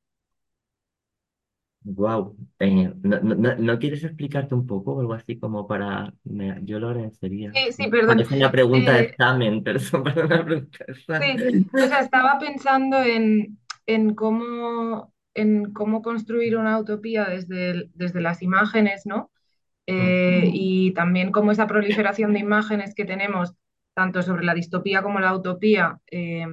Wow. Eh, no, no, ¿no, quieres explicarte un poco o algo así como para... Me, yo lo agradecería.
Sí, sí, perdón.
Es una pregunta eh, de examen, pero es una pregunta de examen.
Sí, o sea, estaba pensando en, en cómo en cómo construir una utopía desde, desde las imágenes, ¿no? Eh, y también cómo esa proliferación de imágenes que tenemos, tanto sobre la distopía como la utopía, eh,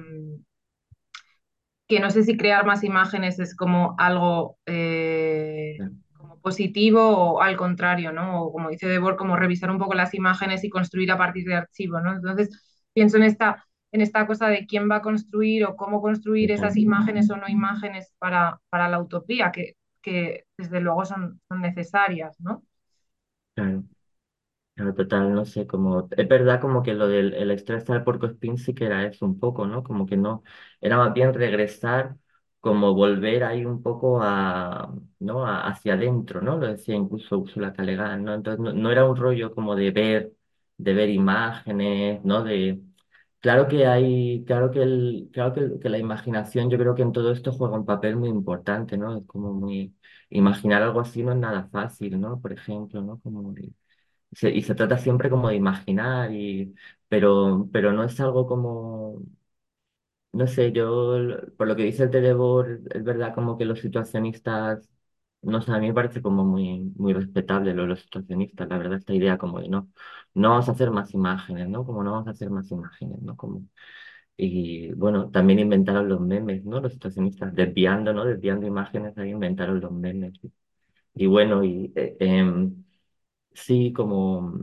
que no sé si crear más imágenes es como algo eh, como positivo o al contrario, ¿no? O como dice Debor, como revisar un poco las imágenes y construir a partir de archivo, ¿no? Entonces, pienso en esta, en esta cosa de quién va a construir o cómo construir esas imágenes o no imágenes para, para la utopía, que, que desde luego son, son necesarias, ¿no?
Claro. Claro, total, no sé, como, es verdad como que lo del el estrés al spin sí que era eso un poco, ¿no? Como que no, era más bien regresar, como volver ahí un poco a, ¿no? Hacia adentro, ¿no? Lo decía incluso Úrsula K. Le Guin, ¿no? Entonces no, no era un rollo como de ver, de ver imágenes, ¿no? De, claro que hay, claro que el, claro que, que la imaginación yo creo que en todo esto juega un papel muy importante, ¿no? Es como muy, imaginar algo así no es nada fácil, ¿no? Por ejemplo, ¿no? Como se- y se trata siempre como de imaginar, y, pero, pero no es algo como, no sé, yo, por lo que dice el Teledor, es verdad como que los situacionistas, no sé, a mí me parece como muy, muy respetable lo de los situacionistas, la verdad, esta idea como de no, no vamos a hacer más imágenes, ¿no? Como no vamos a hacer más imágenes, ¿no? Como, y bueno, también inventaron los memes, ¿no? Los situacionistas, desviando, ¿no? Desviando imágenes, ahí inventaron los memes. Y bueno, y eh, em, Sí, como,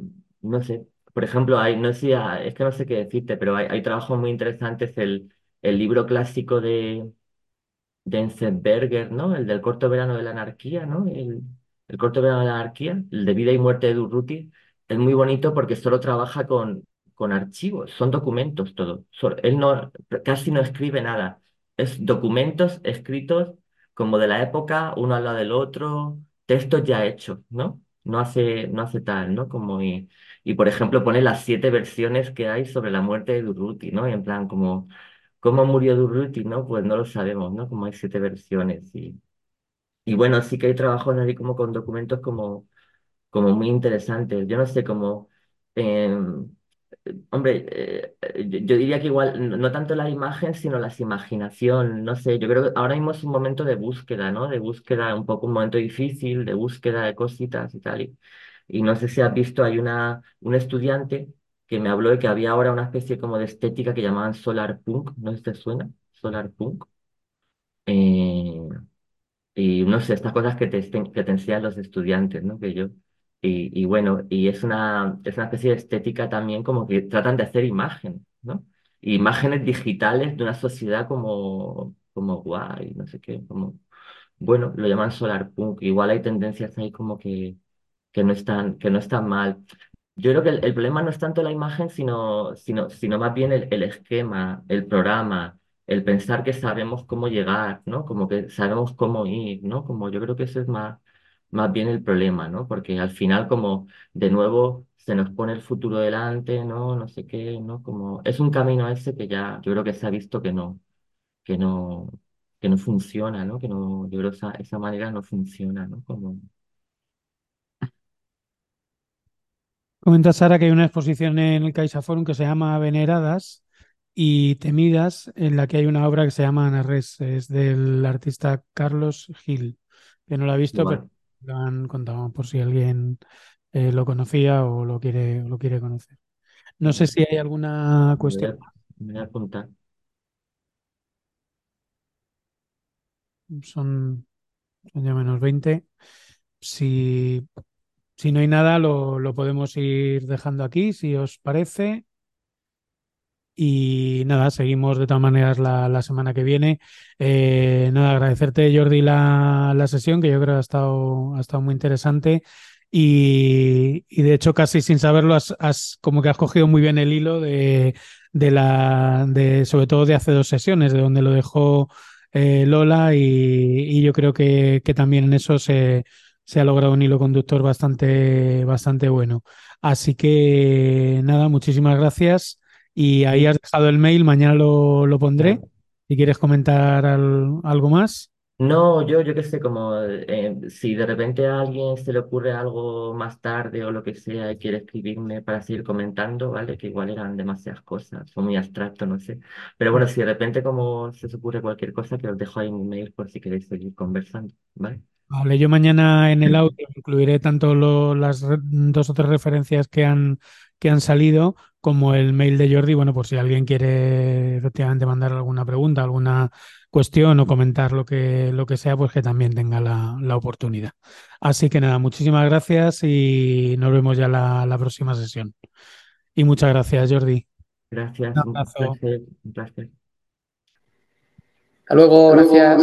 no sé, por ejemplo, hay, no sé, es que no sé qué decirte, pero hay, trabajos muy interesantes, el, el libro clásico de, de Enzensberger, ¿no? El del corto verano de la anarquía, ¿no? El, el corto verano de la anarquía, el de vida y muerte de Durruti, es muy bonito porque solo trabaja con, con archivos, son documentos todo. Él no, casi no escribe nada, es documentos escritos como de la época, uno al lado del otro, textos ya hechos, ¿no? No hace, no hace tal, ¿no? Como y, y por ejemplo pone las siete versiones que hay sobre la muerte de Durruti, ¿no? Y en plan como ¿Cómo murió Durruti? ¿No? Pues no lo sabemos, ¿no? Como hay siete versiones. Y, y bueno, sí que hay trabajos así como con documentos como, como muy interesantes. Yo no sé, como, em, hombre, eh, yo, diría que igual, no, tanto la imagen, sino la imaginación. No sé, yo creo que ahora mismo es un momento de búsqueda, ¿no? De búsqueda, un poco un momento difícil, de búsqueda de cositas y tal. Y, y no sé si has visto, hay una, un estudiante que me habló de que había ahora una especie como de estética que llamaban solar punk, no sé te suena, solar punk. Eh, y no sé, estas cosas que te, que te enseñan los estudiantes, ¿no? Que yo. Y, bueno, y es una, es una especie de estética también como que tratan de hacer imagen, ¿no? Imágenes digitales de una sociedad como, como guay, no sé qué, como, bueno, lo llaman solar punk. Igual hay tendencias ahí como que, que no están, que no están mal. Yo creo que el, el problema no es tanto la imagen, sino, sino, sino más bien el, el esquema, el programa, el pensar que sabemos cómo llegar, ¿no? Como que sabemos cómo ir, ¿no? Como yo creo que eso es más, más bien el problema, ¿no? Porque al final como de nuevo se nos pone el futuro delante, ¿no? No sé qué, ¿no? Como es un camino ese que ya yo creo que se ha visto que no, que no, que no funciona, ¿no? Que no, yo creo que esa, esa manera no funciona, ¿no? Como,
Comenta Sara que hay una exposición en el CaixaForum que se llama Veneradas y Temidas, en la que hay una obra que se llama Anarres, es del artista Carlos Gil, que no lo ha visto, pero han contado por si alguien eh, lo conocía o lo quiere, o lo quiere conocer. No sé si hay alguna
Me voy
cuestión.
a, me voy a apuntar.
Son, son ya menos 20. Si, si no hay nada, lo, lo podemos ir dejando aquí, si os parece. Y nada, seguimos de todas maneras la, la semana que viene. Eh, nada, agradecerte, Jordi, la, la sesión, que yo creo que ha estado, ha estado muy interesante. Y, y de hecho, casi sin saberlo, has, has- como que has cogido muy bien el hilo de, de la, de, sobre todo de hace dos sesiones, de donde lo dejó eh, Lola, y, y yo creo que, que también en eso se, se ha logrado un hilo conductor bastante, bastante bueno. Así que nada, muchísimas gracias. Y ahí has dejado el mail, mañana lo, lo pondré. Si quieres comentar al- algo más.
No, yo, yo qué sé, como eh, si de repente a alguien se le ocurre algo más tarde o lo que sea y quiere escribirme para seguir comentando, ¿vale? Que igual eran demasiadas cosas, son muy abstracto, no sé. Pero bueno, si de repente como se os ocurre cualquier cosa, que os dejo ahí mi mail por si queréis seguir conversando, ¿vale?
Vale, yo mañana en el audio incluiré tanto lo- las dos o tres referencias que han, que han salido como el mail de Jordi, bueno, por si alguien quiere efectivamente mandar alguna pregunta, alguna cuestión o comentar lo que, lo que sea, pues que también tenga la, la oportunidad. Así que nada, muchísimas gracias y nos vemos ya la, la próxima sesión. Y muchas gracias, Jordi.
Gracias.
Un abrazo.
Un placer, un placer.
Hasta luego, gracias.